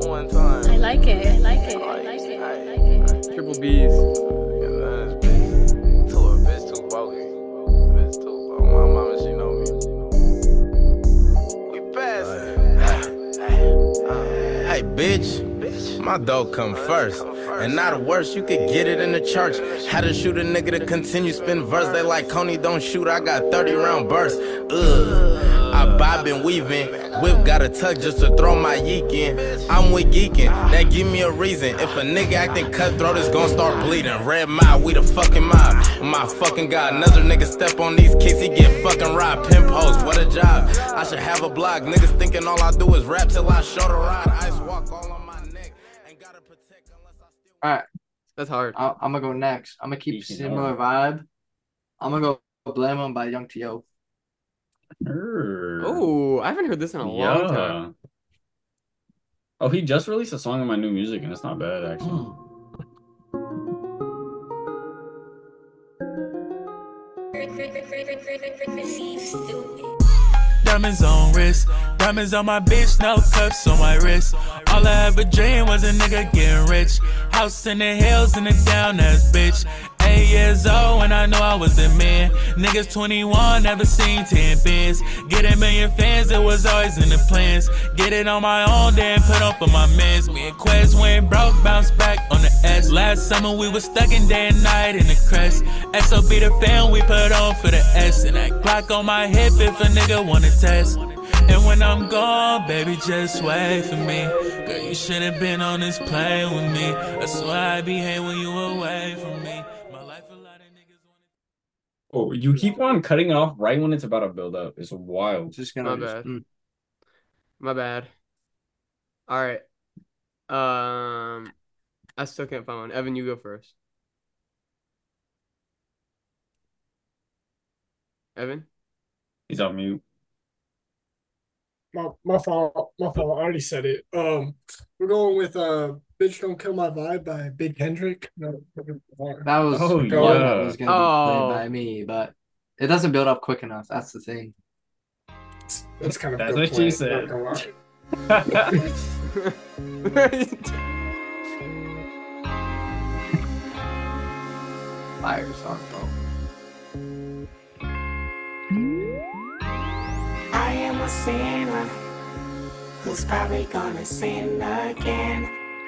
one time. I like it. I like it. I like it. I like it. Triple B's. Bitch, my dog come first. And not worse, you could get it in the church. Had to shoot a nigga to continue spin verse. They like Kony, don't shoot. I got 30 round bursts. Ugh. I bob and weaving. Whip got a tuck just to throw my yeek in. I'm with geeking. That give me a reason. If a nigga acting cutthroat, it's gonna start bleeding. Red mob, we the fucking mob. My fucking god. Another nigga step on these kicks, he get fucking robbed. Pimp hoes, what a job. I should have a blog. Niggas thinking all I do is rap till I show the ride. Ice walk all on my neck. Ain't gotta protect unless I still. All right. That's hard. I, I'm gonna go next. I'm gonna keep Speaking similar of. vibe. I'm gonna go blame him by Yhung T.O. Oh, I haven't heard this in a long time. Oh, he just released a song on my new music, and it's not bad actually. Diamonds on wrist, diamonds on my bitch, no cuffs on my wrist. All I ever dreamed was a nigga getting rich. House in the hills and a down ass bitch. Eight years old when I knew I was the man. Niggas 21, never seen 10 bins. Get a million fans, it was always in the plans. Get it on my own, then put up for my mans. Me and Quest went broke, bounce back on the S. Last summer we was stuck in day and night in the crest. SOB the fan, we put on for the S. And that Glock on my hip if a nigga wanna test. And when I'm gone, baby, just wait for me. Girl, you shouldn't have been on this plane with me. That's why I behave when you away from me. Oh, you keep on cutting it off right when it's about to build up. It's wild. Just My gonna just, bad. mm. My bad. All right. Um, I still can't find one. Evan, you go first. Evan? He's on mute. my my fault. My fault. I already said it. Um, we're going with uh, "Bitch Don't Kill My Vibe" by Big Kendrick. No, That was Oh, the yeah. that was gonna be Oh. played by me, but it doesn't build up quick enough. That's the thing. That's kind of That's good what plan, she said. not. Fire song, bro. I am a sinner who's probably gonna sin again.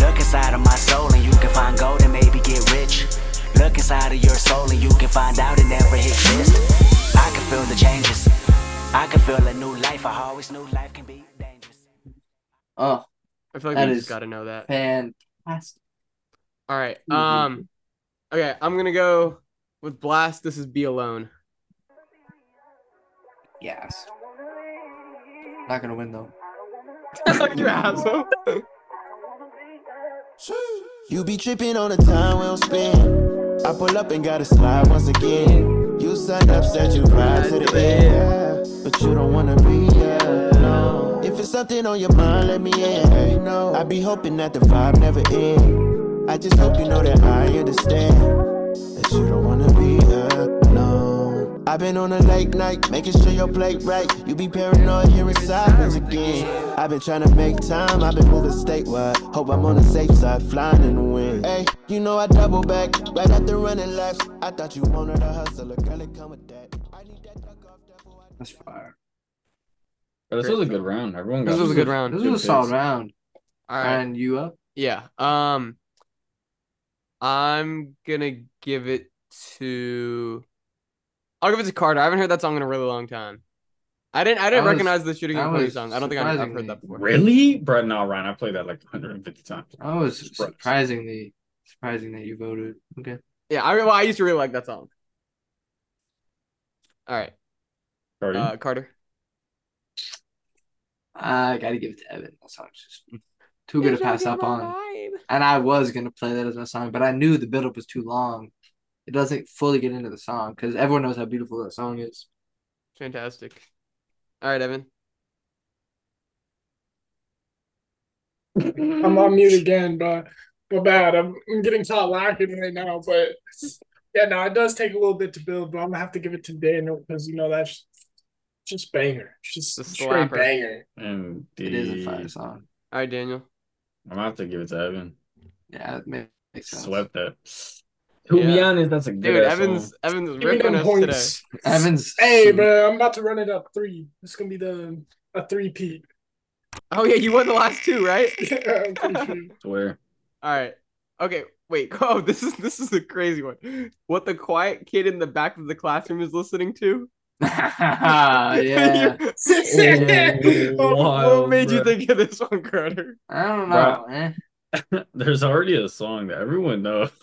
Look inside of my soul and you can find gold and maybe get rich. Look inside of your soul and you can find out it never exists. I can feel the changes. I can feel a new life. I always knew life can be dangerous. Oh, I feel like That we is just got to know that. fantastic. All right. Mhm. Um. Okay, I'm gonna go with Blxst. This is "Be Alone." Yes. Not gonna win though. (laughs) you asshole. (laughs) You be tripping on the time we'll spend. I pull up and gotta slide once again. You signed up, said you ride to the end, but you don't wanna be here. No. If it's something on your mind, let me in. No. I be hoping that the vibe never end. I just hope you know that I understand that you don't wanna be here. No. I've been on a late night, making sure your plate right. You be paranoid hearing sirens again. I've been trying to make time, I've been moving statewide. Hope I'm on the safe side, flying in the wind. Hey, you know I double back right after running laps. I thought you wanted a hustle, a girl that come with that. That's fire. But this was a good round. Everyone got This was a good round. This was a solid round. All right. And you up? Yeah. Um. I'm gonna give it to. I'll give it to Carter. I haven't heard that song in a really long time. I didn't. I didn't That was- recognize the shooting that and plenty song. I don't think I've, I've heard that before. Really? Brett, no, Ryan, I played that like 150 times. I was surprisingly surprising that you voted. Okay. Yeah. I well, I used to really like that song. All right. Carter? Uh, Carter. I gotta give it to Evan. That song's just too good to pass up on. And I was gonna play that as my song, but I knew the build-up was too long. It doesn't fully get into the song because everyone knows how beautiful that song is. Fantastic. All right, Evan. I'm on mute again, but but bad. I'm, I'm getting caught lacking right now, but yeah, no, it does take a little bit to build, but I'm gonna have to give it to Daniel because you know that's just banger, It's just The straight banger. And It is a fire song. All right, Daniel. I'm gonna have to give it to Evan. Yeah, it makes sense. Swept that. To be Yeah. honest, that's a good Dude, ass Evan's song. Evan's Give me ripping them us points. today. Evan's Hey, bro, I'm about to run it up three. It's gonna be the a three peat. Oh yeah, you won the last two, right? (laughs) I'm. Swear. (laughs) All right. Okay. Wait. (laughs) Oh, this is this is a crazy one. What the quiet kid in the back of the classroom is listening to? yeah. what, Wild, what made you think of this one, Carter? I don't Bro. know, man. (laughs) There's already a song that everyone knows. (laughs)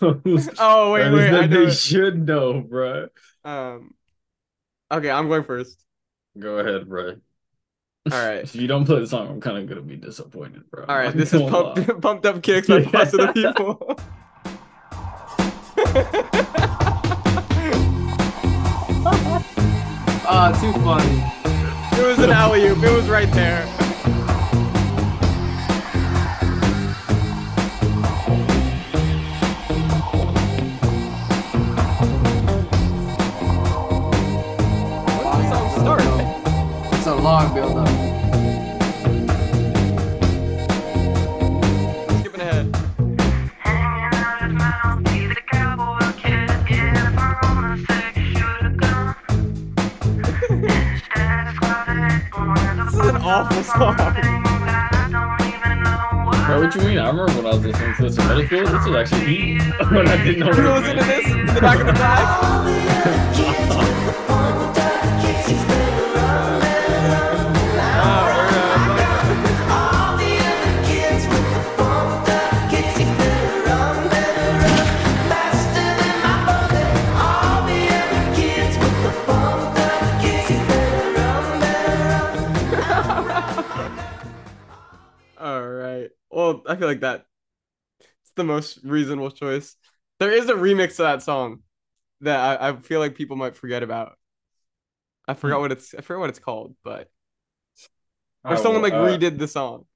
Oh (laughs) wait, wait. that they it. should know, bro. Um. Okay, I'm going first. Go ahead, bro. All right. If you don't play the song, I'm kind of gonna be disappointed, bro. All right. I'm This is pumped, pumped up kicks by Foster the People. Oh, too funny. It was an alley oop. It was right there. Long build up. Skipping ahead. This is an awful song. Bro, what you mean? I remember when I was listening to this in middle school. This was actually me (laughs) when I didn't know what You it listen to this? It's the back of the (laughs) class. (laughs) I feel like that it's the most reasonable choice. There is a remix to that song that I, I feel like people might forget about. I forgot what it's I forgot what it's called, but or someone like uh, redid the song.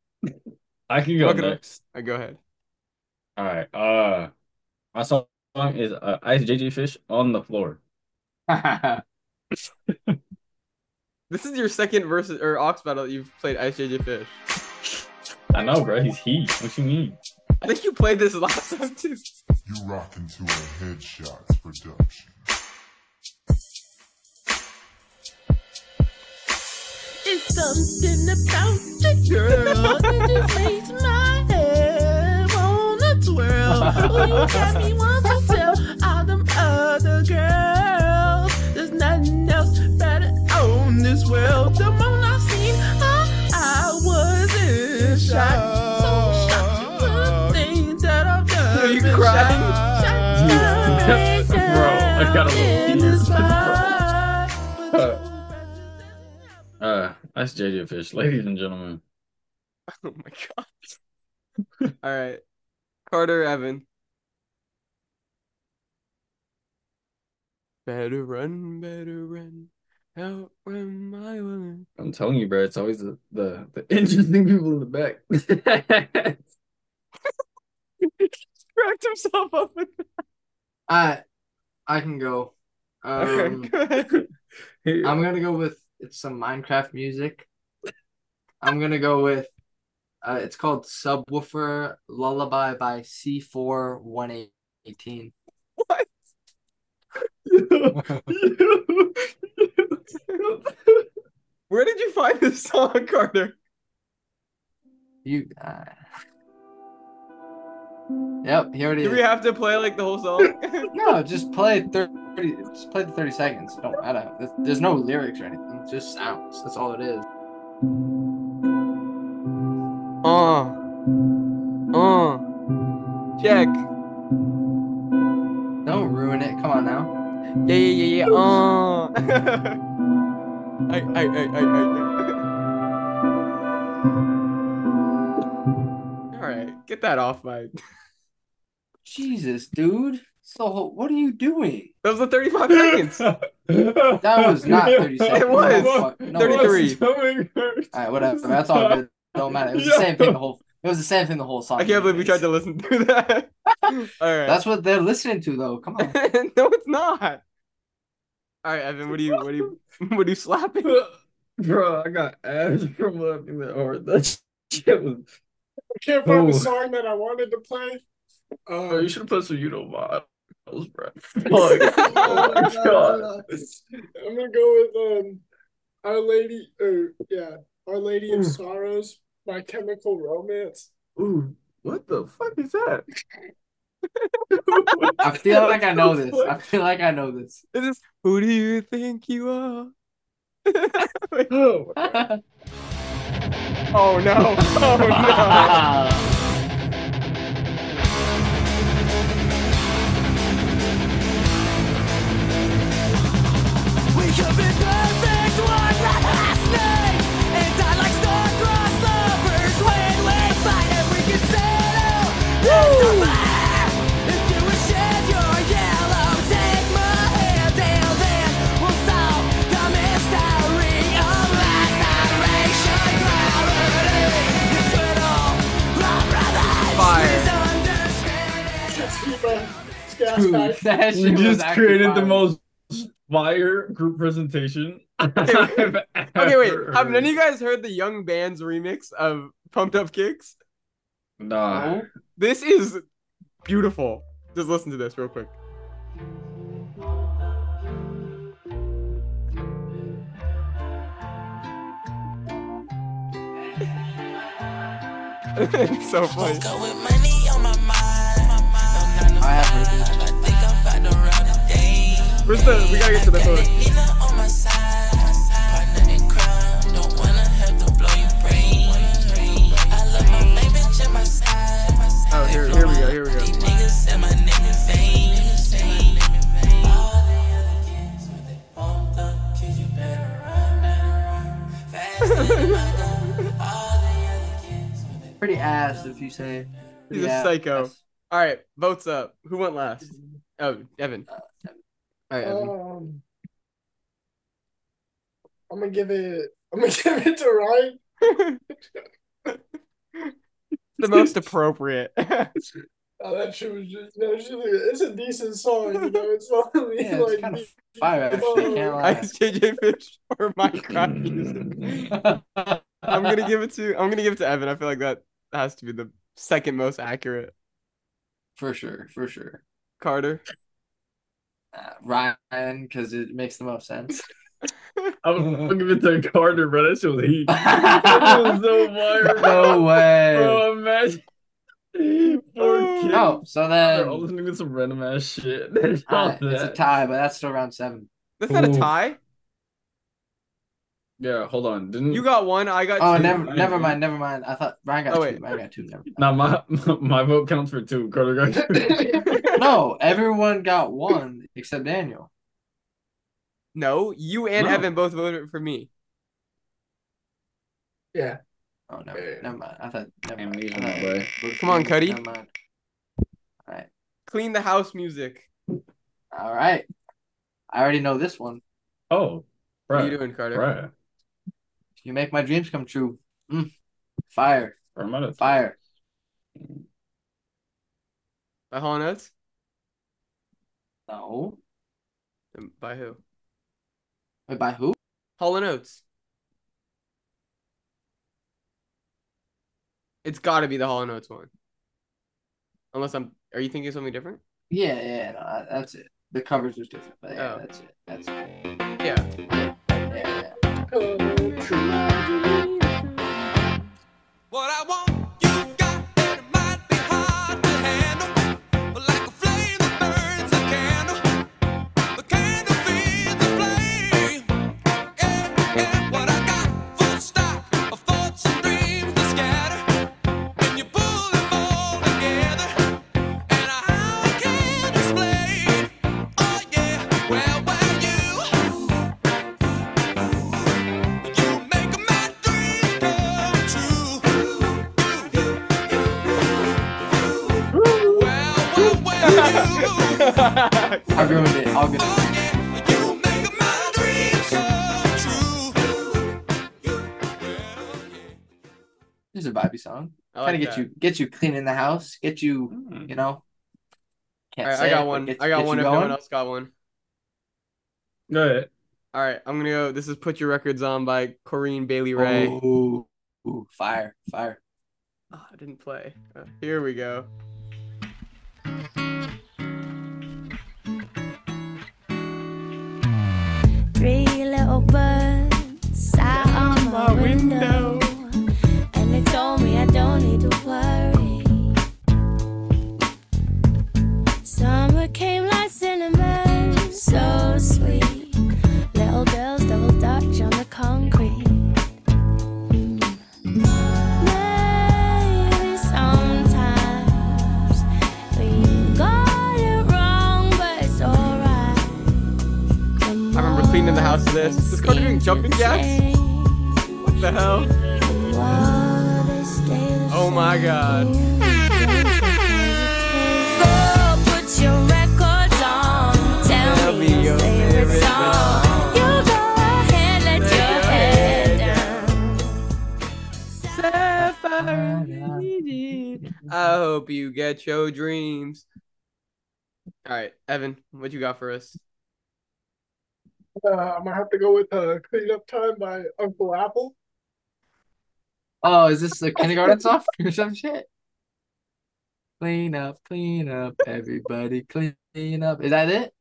I can go Look it up. next. Uh, go ahead. All right. Uh, my song is uh, Ice JJ Fish on the floor. (laughs) This is your second versus or aux battle that you've played Ice JJ Fish. I know, bro. He's he. What you mean? I think you played this last time too. You rockin' to a headshots production. It's something about the girl that just makes my head wanna twirl. Oh, you got me want to tell all them other girls. There's nothing else better on this world. The moment in shock. So shocked to the things that I've done. Are you crying? shocked, shocked, Bro, I got a little this tears. Uh, Ice JJ Fish, ladies and gentlemen. Oh my god. (laughs) All right. Carter Evan. Better run, better run. Out when my woman. I'm telling you, bro. It's always the the, the (laughs) interesting people in the back. Cracked himself up with I I can go. Um, go. (laughs) I'm gonna go with it's some Minecraft music. I'm gonna go with uh, it's called Subwoofer Lullaby by C418. Where did you find this song, Carter? You uh... Yep, here it is. Do we have to play like the whole song? (laughs) No, just play 30 just play the 30 seconds. It don't matter. There's- There's no lyrics or anything. It's just sounds. That's all it is. Uh. Uh. Check. Don't ruin it. Come on now. Yeah, yeah, yeah, yeah. Uh. I, I, I, I, I. All right, get that off my. Jesus, dude. So what are you doing? That was the 35 seconds. That was not 30 seconds. It was. No, no, 33. All right, whatever. That's all good. Don't matter. It was the same thing the whole. It was the same thing the whole song. I can't believe we tried to listen to that. (laughs) All right. That's what they're listening to, though. Come on. (laughs) no, it's not. All right, Evan. What are you? What are you? (laughs) What are you slapping? Bro, I got abs from laughing that hard. That shit was. I can't find the Oh. song that I wanted to play. Oh, Um, you should have put some you know models, bro. Fuck. oh my god. I'm gonna go with um, Our Lady. Or yeah, Our Lady of Sorrows by Chemical Romance. Ooh, what the fuck is that? (laughs) I feel like I know this. I feel like I know this. Is this who do you think you are? oh, (laughs) (laughs) oh no! Oh no! Dude, we just created the most fire group presentation. (laughs) Okay, wait. Have none of you guys heard the Young Band's remix of Pumped Up Kicks? Nah. This is beautiful. Just listen to this real quick. (laughs) it's so funny. I have heard this. Where's the? We gotta get to the hook. If you say. He's pretty a ass. psycho. All right, votes up. Who went last? Oh, Evan. All right, Evan. Um, I'm gonna give it. I'm gonna (laughs) give it to Ryan. the most appropriate. (laughs) Oh, that shit was just. No, it's, just, it's a decent song. You know, it's not really Yeah, it's like. kind of fire. Actually, can't lie. Ice JJ Fish or Minecraft music. I'm gonna give it to I'm gonna give it to Evan. I feel like that has to be the second most accurate. For sure, for sure. Carter. Uh, Ryan, because it makes the most sense. (laughs) I'm gonna give it to Carter, bro. That shit was heat. (laughs) was so fire. No way. Bro, imagine. Poor kid. Oh, so They're then all listening to some random ass shit. (laughs) Uh, it's a tie, but that's still round seven. That's not a tie. Yeah, hold on. Didn't You got one, I got Oh, two. never, never mind, never mind. I thought Ryan got Oh, two. wait. Ryan got two. Never mind. Now my (laughs) my vote counts for two. Carter got two. (laughs) No, everyone got one except Daniel. No, you and No. Evan both voted for me. Yeah. Oh, never, never mind. I thought. Never mind. Amnesia I my thought- boy. voted Come on, me. Cuddy. Never mind. All right, Clean the house music. all right. I already know this one. Oh, What are you doing, Carter? Right. You make my dreams come true. Mm. Fire, Or am I the- fire. By Hall Notes? No. Um, By who? Wait, by who? Hall and Oates. It's got to be the Hall and Oates one. Unless I'm. Are you thinking of something different? Yeah, yeah, no, that's it. The covers was different, but yeah, Oh. that's it. That's it. I want, get that. you, get you cleaning the house, get you, you know. Can't All right, say I got but one. get- I got get one. you If no one going. else got one. Go ahead. All right, I'm gonna go. This is "Put Your Records On" by Corinne Bailey Rae. Ooh, ooh, fire, fire. Oh, I didn't play. Uh, here we go. Three little birds sat on my window, and they told me I don't need to worry. Summer came like cinnamon, so sweet. Little girls double dutch on the concrete. Maybe sometimes we got it wrong, but it's alright. I remember cleaning the house to this. Is Carter doing jumping jacks? What the hell? Oh my god. Go put your records on. Tell me your favorite song. You go ahead, let your head down. I hope you get your dreams. All right, Evan, what you got for us? Uh, I'm gonna have to go with uh, "Clean Up Time" by Uncle Apple. Oh, is this the (laughs) kindergarten song (laughs) or some shit? Clean up, clean up, everybody clean up. Is that it?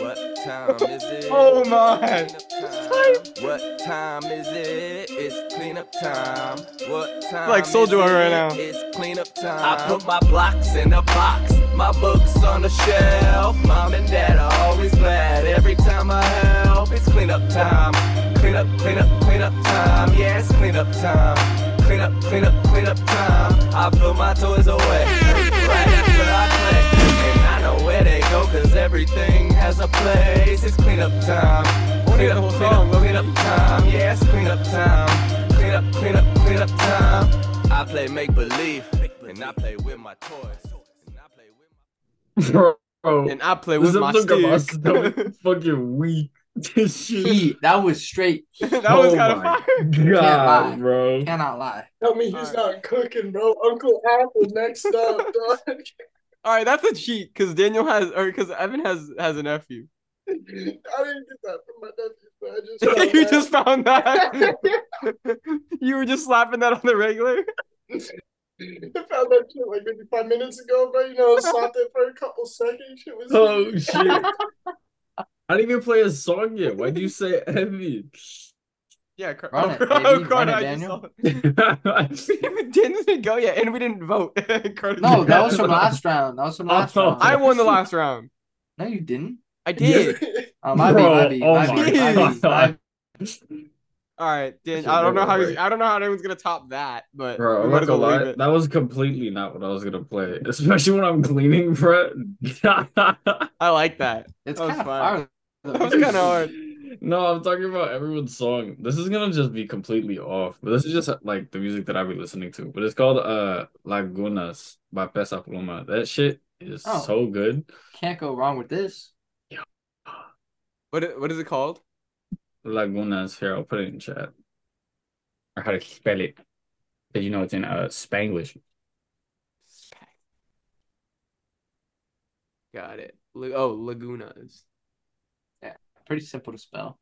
What time (laughs) is it? Oh my! What time is it? It's cleanup time. What time? Like Soulja is Boy right now. It's cleanup time. I put my blocks in a box, my books on the shelf. Mom and dad are always glad every time I help. It's cleanup time. Clean up, clean up, clean up time. Yeah, it's cleanup time. Clean up, clean up, clean up time. I put my toys away right after I play. And I know where they go, cause everything has a place. It's cleanup time. Clean up, clean up, clean clean up time. Yeah, it's clean up time. Clean up, clean up, clean up time. I play make believe, and I play with my toys. Bro, And I play with my episode got sticks. so (laughs) fucking weak. (laughs) This shit. (laughs) Heat. That was straight. that was Oh kind of my fire. Can't lie. God, bro. Cannot lie. Tell me he's not cooking, bro. Uncle Apple next up, dog. All right, that's a cheat because Daniel has, or because Evan has has a nephew. I didn't get that from my nephew, but I just (laughs) found you that. just found that. (laughs) you were just slapping that on the regular. I found that shit like maybe five minutes ago, but You know, slapped it for a couple seconds. Shit was Oh (laughs) shit. I didn't even play a song yet. Why do you say Evan? Yeah, Car- Run it, oh, baby. Run Carter, it, I Daniel. saw it. Didn't go yet, and we didn't vote. Carter No, that was from last round. That was from last Oh. round. I won the last round. No, you didn't. I did. (laughs) Oh, my Bro, B, my B, oh my my B, my B, my God. All right, Dan. I don't know how he's, I don't know how anyone's gonna top that, but Bro, I'm not gonna lie. it. That was completely not what I was gonna play. (laughs) Especially when I'm cleaning, bro. (laughs) I like that. It's That was kind of fun. hard. That was kind of hard. No, I'm talking about everyone's song. This is gonna just be completely off, but this is just like the music that I be listening to. But it's called uh Lagunas by Peso Pluma. That shit is Oh. so good. Can't go wrong with this. What what is it called? Lagunas. Here, I'll put it in chat. Or how to spell it. Because you know it's in uh Spanglish. Got it. Oh, Lagunas. Yeah, Pretty simple to spell.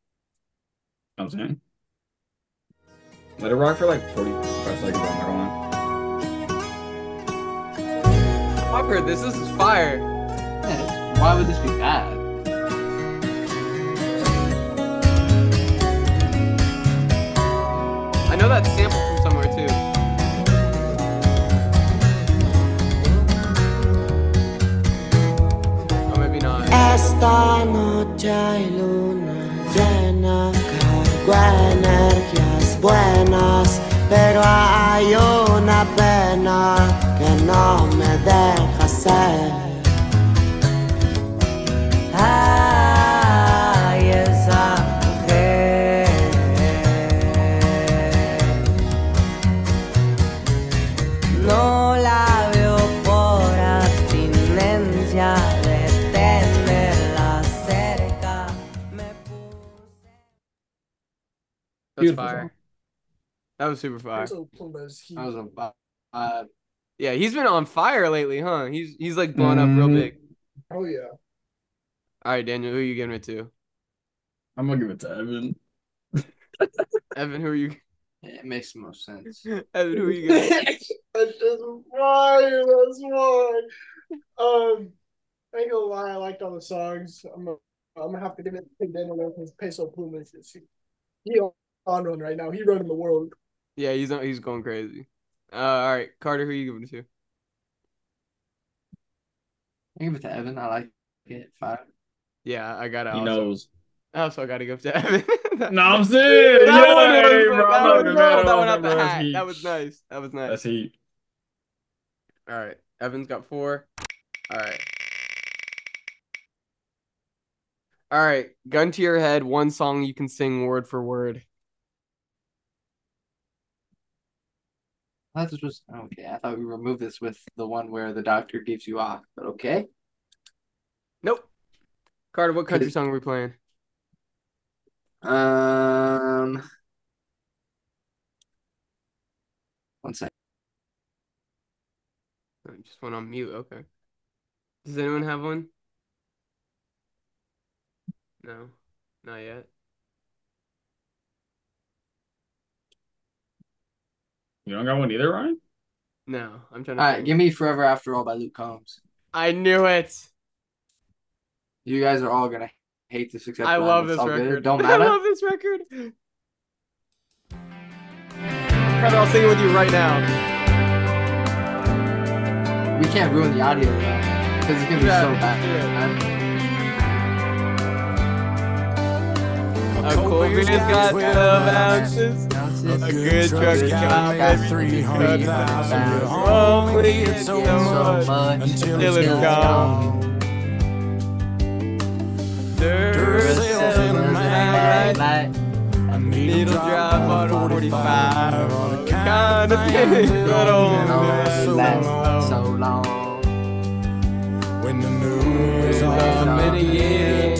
I'm saying. Let it rock for like 45 seconds. I'm not gonna lie. I've heard this. This is fire. Yeah, why would this be bad? Know that sample from somewhere too. Oh, maybe not. Esta noche hay luna llena, cargo energías buenas, pero hay una pena que no me deja ser. That was super fire. So Puma's he- That was a uh, Yeah, he's been on fire lately, huh? He's he's like blowing up real Mhm. big. Oh yeah. All right, Daniel, who are you giving it to? I'm gonna give it to Evan. (laughs) Evan, who are you? it makes the most sense. (laughs) Evan, who are you giving? it to? (laughs) That's just fire. That's fire. Um, I ain't gonna lie. I liked all the songs. I'm gonna, I'm gonna have to give it to Daniel because Peso Pluma is just he on on run right now. He running the world. Yeah, he's on, he's going crazy. Uh, all right, Carter, who are you giving it to? I give it to Evan. I like it. Five. Yeah, I got it. He also. knows. Also, I got to give it to Evan. (laughs) No, I'm saying. That yo, one was- hey, that bro, I'm one- not gonna that one out the hat. That was nice. That was nice. That's heat. All right, Evan's got four. All right. All right, gun to your head. One song you can sing word for word. I thought was okay. I thought we removed this with the one where the doctor gives you off, but okay. Nope. Carter, what country song are we playing? Um, one second. I just went on mute. Okay. Does anyone have one? No, not yet. You don't got one either, Ryan? No, I'm trying to. right, think. give me "Forever After All" by Luke Combs. I knew it. You guys are all gonna hate this except I love this all good. record. Don't (laughs) matter. I love this record. Carter, I'll sing it with you right now. We can't ruin the audio though, because it's gonna be Yeah, so do bad. A cold beer's got 12 ounces. A good truck got got 300 300,000. Only Only it's it's so so much much until until it's it's gone. Duracell in the Maglite. 45. All the kind of things that only last so long. When the news are many years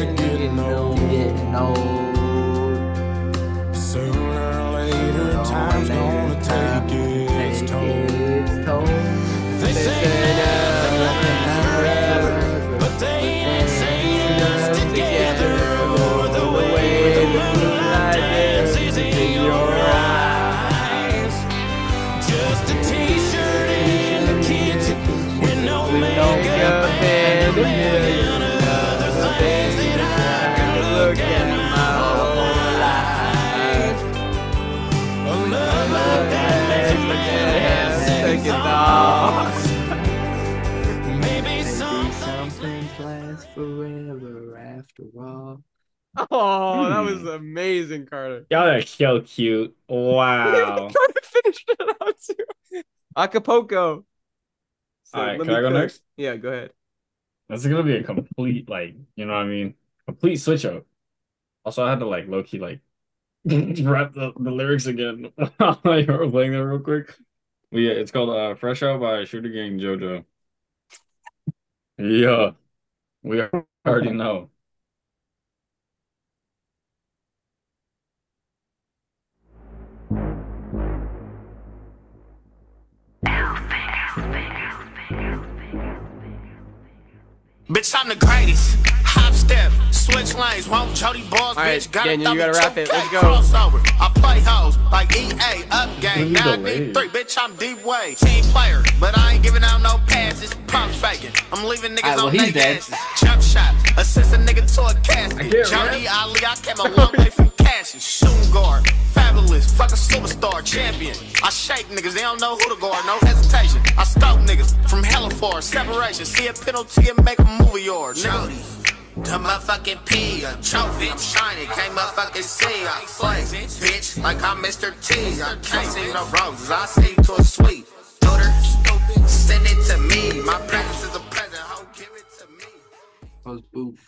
all. (laughs) Oh, that Hmm. was amazing, Carter. Y'all are so cute. (laughs) Wow. Carter finished it out too. Acapulco. So All right, can I go cook. next? Yeah, go ahead. That's gonna be a complete like, you know what I mean? Complete switch up. Also, I had to like low key like (laughs) rap the, the lyrics again while you were playing that real quick. But yeah, it's called uh Fresh Out by ShooterGang JoJo. Yeah. We already know. Bitch, I'm the greatest. Hop step, switch lanes, won't Jody balls, All right, bitch. Got Daniel, you gotta wrap it. Let's go. Crossover. I play hoes like EA, up game. Now the I need wave. three, bitch. I'm deep way. Team player, but I ain't giving out no passes. Pump faking. I'm leaving niggas Alright, well, on he's their dead. asses. Jump shot, assist a nigga to a casket. get Jody Ali, I came a long way from (laughs) Cassius. Shooting guard, fabulous, fuck a superstar, champion. I shake niggas, they don't know who to guard, no hesitation. I scope niggas from hella far, separation. See a penalty and make a movie yard, nigga. The motherfucking P, a trophy, I'm shining, can't motherfucking see. I flex, bitch, like I'm Mr. T. I can't see no roses, I see to a sweet. Daughter, send it to me. My presence is a present, ho, give it to me. That was.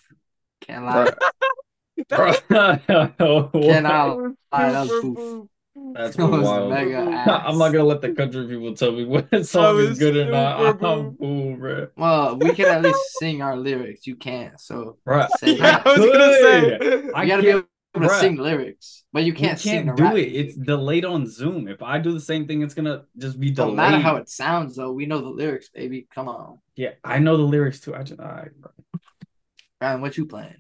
Can't lie. (laughs) Bro. (laughs) Can't I lie. That was boof. That's That was wild. mega I'm not gonna let the country people tell me what (laughs) song is good or not. (laughs) I'm fool, bro. Well, we can at least sing our lyrics. You can't, so Bruh, say I that. was gonna say, you I gotta be able to bruh. sing lyrics, but you can't, we can't the do rap. it. It's delayed on Zoom. If I do the same thing, it's gonna just be Don't delayed. matter how it sounds, though. We know the lyrics, baby. Come on, Yeah, I know the lyrics too. I just, I, Ryan. What you playing?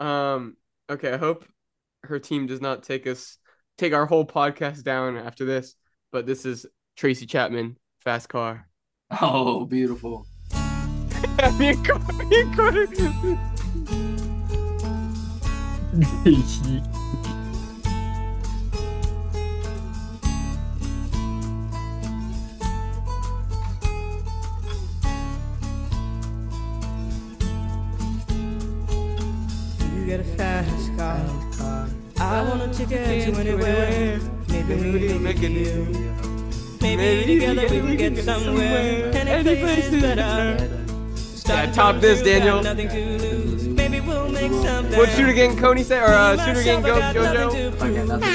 Um. Okay. I hope her team does not take us take our whole podcast down after this. But this is Tracy Chapman, Fast Car. (laughs) Oh, beautiful. (laughs) me and Carter, (laughs) get a fast car. I wanna take it to anywhere. Maybe we can make a deal. Maybe together we can get somewhere. Any place is better. Yeah, top this, Daniel. Nothing to lose. Maybe we'll make something. What shooter gang Coney say or uh, shooter gang myself, go I got nothing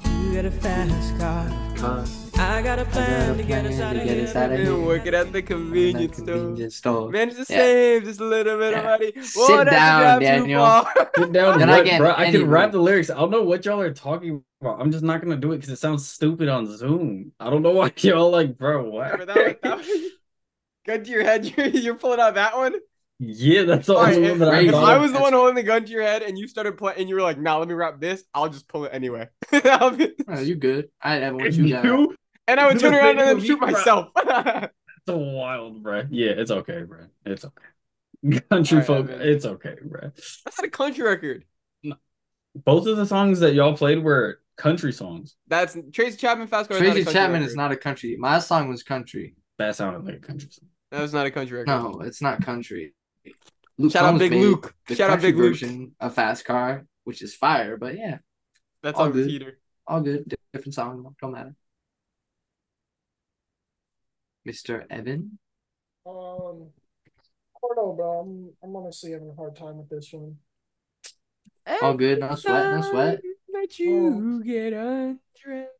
JoJo? You get a fast car. I got a plan to get us out of here. And working at the convenience store. Convenience store. Man, just to Yeah. save just a little bit of money. Sit Whoa, that's down, Daniel. (laughs) Sit down, Then what, again, bro. I can rap the lyrics. I don't know what y'all are talking about. I'm just not gonna do it because it sounds stupid on Zoom. I don't know (laughs) why y'all like, bro. What? But that was- that was- (laughs) Gun to your head. You're, you're pulling out that one. yeah, that's the All right, only if, one that I if I was the one holding the gun to your head and you started playing and you were like, "Nah, let me rap this," I'll just pull it anyway. Be- Oh, you good? I have what you got. You? And I would turn around and then shoot (laughs) of myself. (laughs) It's a wild, bro. Yeah, it's okay, bro. It's okay. (laughs) Country All right, folk, Evan. it's okay, bro. That's not a country record. Both of the songs that y'all played were country songs. That's Tracy Chapman Fast Car. is not a Tracy country Chapman record. is not a country. My song was country. That sounded like a country song. That was not a country record. No, it's not country. Luke Shout out Big made Luke. The Shout out country Big Luke. version of Fast Car, which is fire. But yeah, That's all good. repeater. all good. Different song, don't matter. Mr. Evan. Um, I don't know, bro. I'm I'm honestly having a hard time with this one. All good, no sweat, no sweat. Let you get undressed.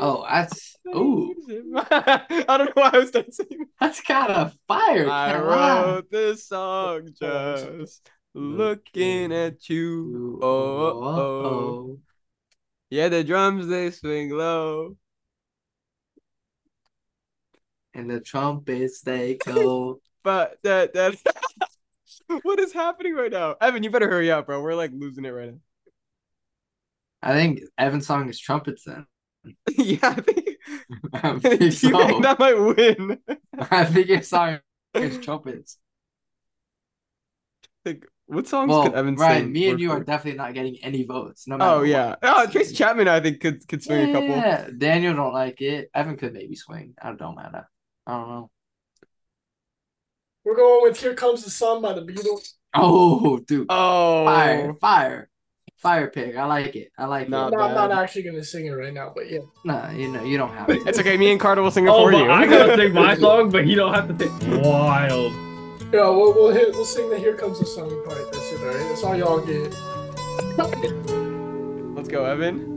Oh, that's ooh, (laughs) I don't know why I was dancing. that's kind of fire. I can't wrote this song just looking at you. Oh, oh, oh. Yeah, the drums they swing low. And the trumpets they go. (laughs) But that that (laughs) what is happening right now? Evan, you better hurry up, bro. We're like losing it right now. I think Evan's song is trumpets then. (laughs) yeah, I think, I think you so. think that might win. I think your song is trumpets. Like, what songs Well, could Evan Ryan, sing? me and you for are definitely not getting any votes. No matter Oh yeah. Oh, Tracy Chapman, I think could could swing a couple. Yeah, Daniel don't like it. Evan could maybe swing. I don't matter. I don't know. We're going with "Here Comes the Sun" by the Beatles. Oh, dude. Oh, Fire, fire, fire pick. I like it. I like Not it. I'm not actually gonna sing it right now, but yeah. No, you know, you don't have it. It's okay. Me and Carter will sing it Oh, for you. I gotta sing my (laughs) song, but you don't have to think. Wild. Yeah, we'll we'll hit we'll sing the "Here Comes the Sun" part. That's it, alright. That's all y'all get. Let's go, Evan.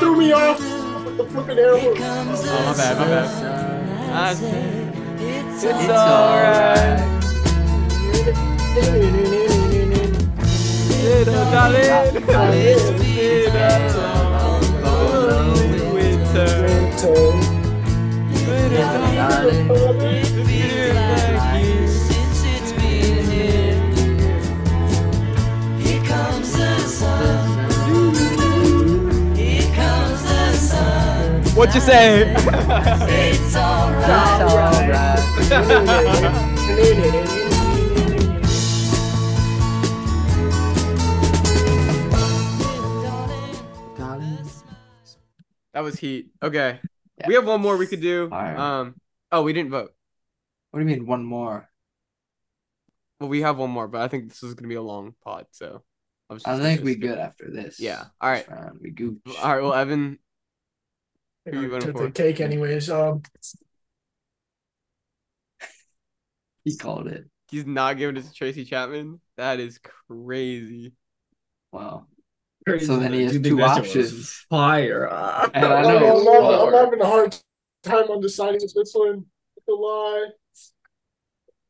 Threw me off with the flipping arrow. Oh, my bad, my bad. I said, It's, it's alright. Little darling, little lonely winter. What you say? It's alright. That was heat. Okay. We have one more we could do. Um oh we didn't vote. What do you mean one more? Well we have one more, but I think this is gonna be a long pod, so I, was I think we skip good after this. Yeah. All right. This round, we gooch. All right, well Evan. Who you voting Took for? the cake, anyways. Um, He called it. He's not giving it to Tracy Chapman. That is crazy. Wow. Crazy So then he has two that shit was options. Fire. Ah. And I I'm. I'm, having, I'm having a hard time on deciding if this one to lie.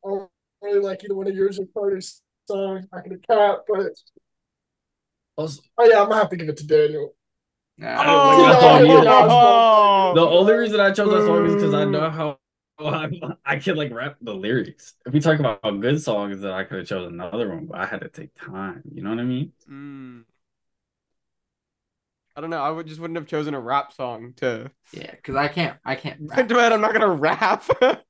I don't really like either one of yours or Carter's song. I can cap, but Also, oh yeah, I'm gonna have to give it to Daniel. I don't like that. Oh, The only reason I chose that song is because I know how (laughs) I, I can like rap the lyrics. If we talk about good songs, then I could have chosen another one, but I had to take time. You know what I mean? Mm. I don't know. I would just wouldn't have chosen a rap song to. Yeah, because I can't. I can't. (laughs) Rap. But I'm not gonna rap. (laughs)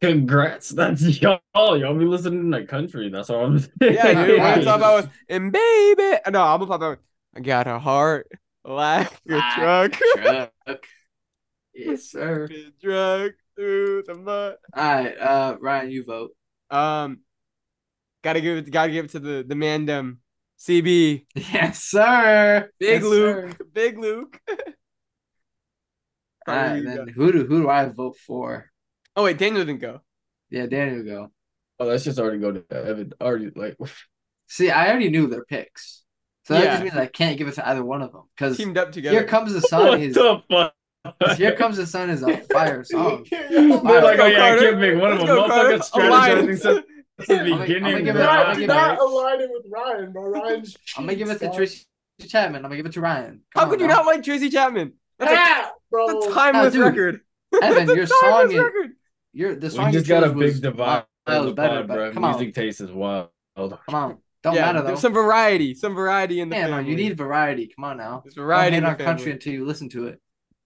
Congrats, that's y'all. Y'all be listening to country. That's all I'm saying. yeah, dude. What I'm talking about with and baby. No, I'm gonna pop out. I got a heart like a Like truck. Truck. (laughs) Yes, sir. Been drug through the mud. All right, uh, Ryan, you vote. Um, gotta give it. Gotta give it to the the mandem. CB. Yes, sir. Big Yes, Luke. sir. Big Luke. (laughs) All Carter, who then got? who do who do I vote for? Oh wait, Daniel didn't go. Yeah, Daniel go. Oh, let's just already go to Evan. Already like (laughs) See, I already knew their picks, so that Yeah. just means I can't give it to either one of them because Teamed up together. Here Comes the Sun what is the fuck? Here Comes the Sun is a (laughs) fire song. They're like, oh yeah, I Carter. can't make one of Let's them. go, strategizing since since the I'm gonna- I'm beginning. gonna give it- I'm Not, gonna do not it- align it with Ryan, bro. Ryan's. (laughs) I'm gonna give it to cheats, Tracy Chapman. I'm gonna give it to Ryan. How Come could you now. not like Tracy Chapman? That's a, Ah, bro. that's a timeless dude. record. Evan, (laughs) your song is record. your the song We just got a big divide miles on the better, pod, but bro. come on. Music taste is wild. Come on, don't yeah, matter though. there's some variety, some variety in the Yeah, no, you need variety. Come on now. There's variety in Don't hate the on country until you listen to it.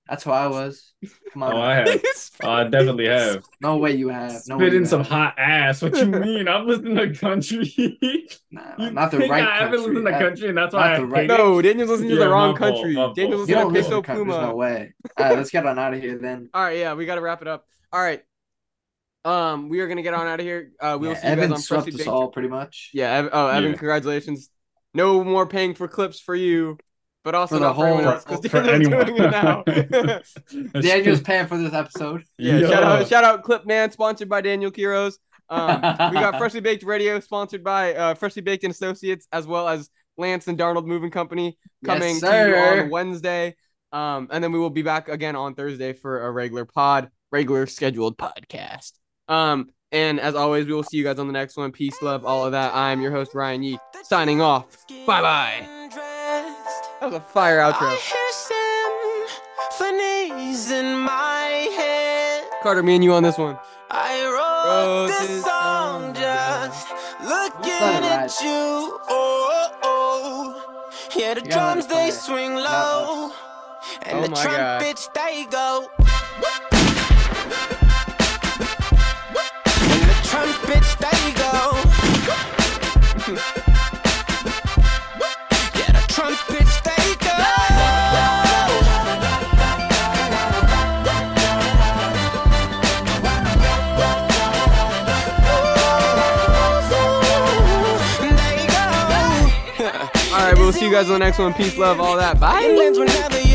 That's how I was. Come on. Oh. I have. (laughs) Oh, I definitely have. No way you have. No Spit in you some hot ass. What you (laughs) mean? I'm listening to country. (laughs) Nah, You not the think right I haven't country. listened to That- country, and that's not why I the right- hate it? No, Daniel's listening to the wrong fault, country. my fault. Daniel's You listening don't to listen Peso to country. There's no way. All right, let's get on out of here then. All right, yeah, we got to wrap it up. All right. Um, we are gonna get on out of here. Uh, we will Yeah, see you Evan guys on swept Freshly us Baked. all pretty much. Yeah. Ev- oh, Evan, Yeah. congratulations. No more paying for clips for you, but also For the not for anyone whole- else because for Daniel's anyone. doing it now. (laughs) (laughs) Daniel's paying for this episode. Yeah, shout out, shout out Clip Man, sponsored by Daniel Kiros. Um, (laughs) we got Freshly Baked Radio, sponsored by uh, Freshly Baked and Associates, as well as Lance and Darnold Moving Company, Yes, coming to you on Wednesday. Um, and then we will be back again on Thursday for a regular pod, regular scheduled podcast. Um, and as always, we will see you guys on the next one. Peace, love, all of that. I'm your host Ryan Yee, signing off. Bye bye. That was a fire outro. In my head. Carter, me and you on this one. I wrote Wrote this song just looking at you. Oh, oh. Yeah, the You gotta let drums they swing low, and Oh the trumpets they go. Trumpets they go. Yeah, the trumpets they go. All right, we'll see you guys on the next one. Peace, love, all that. Bye.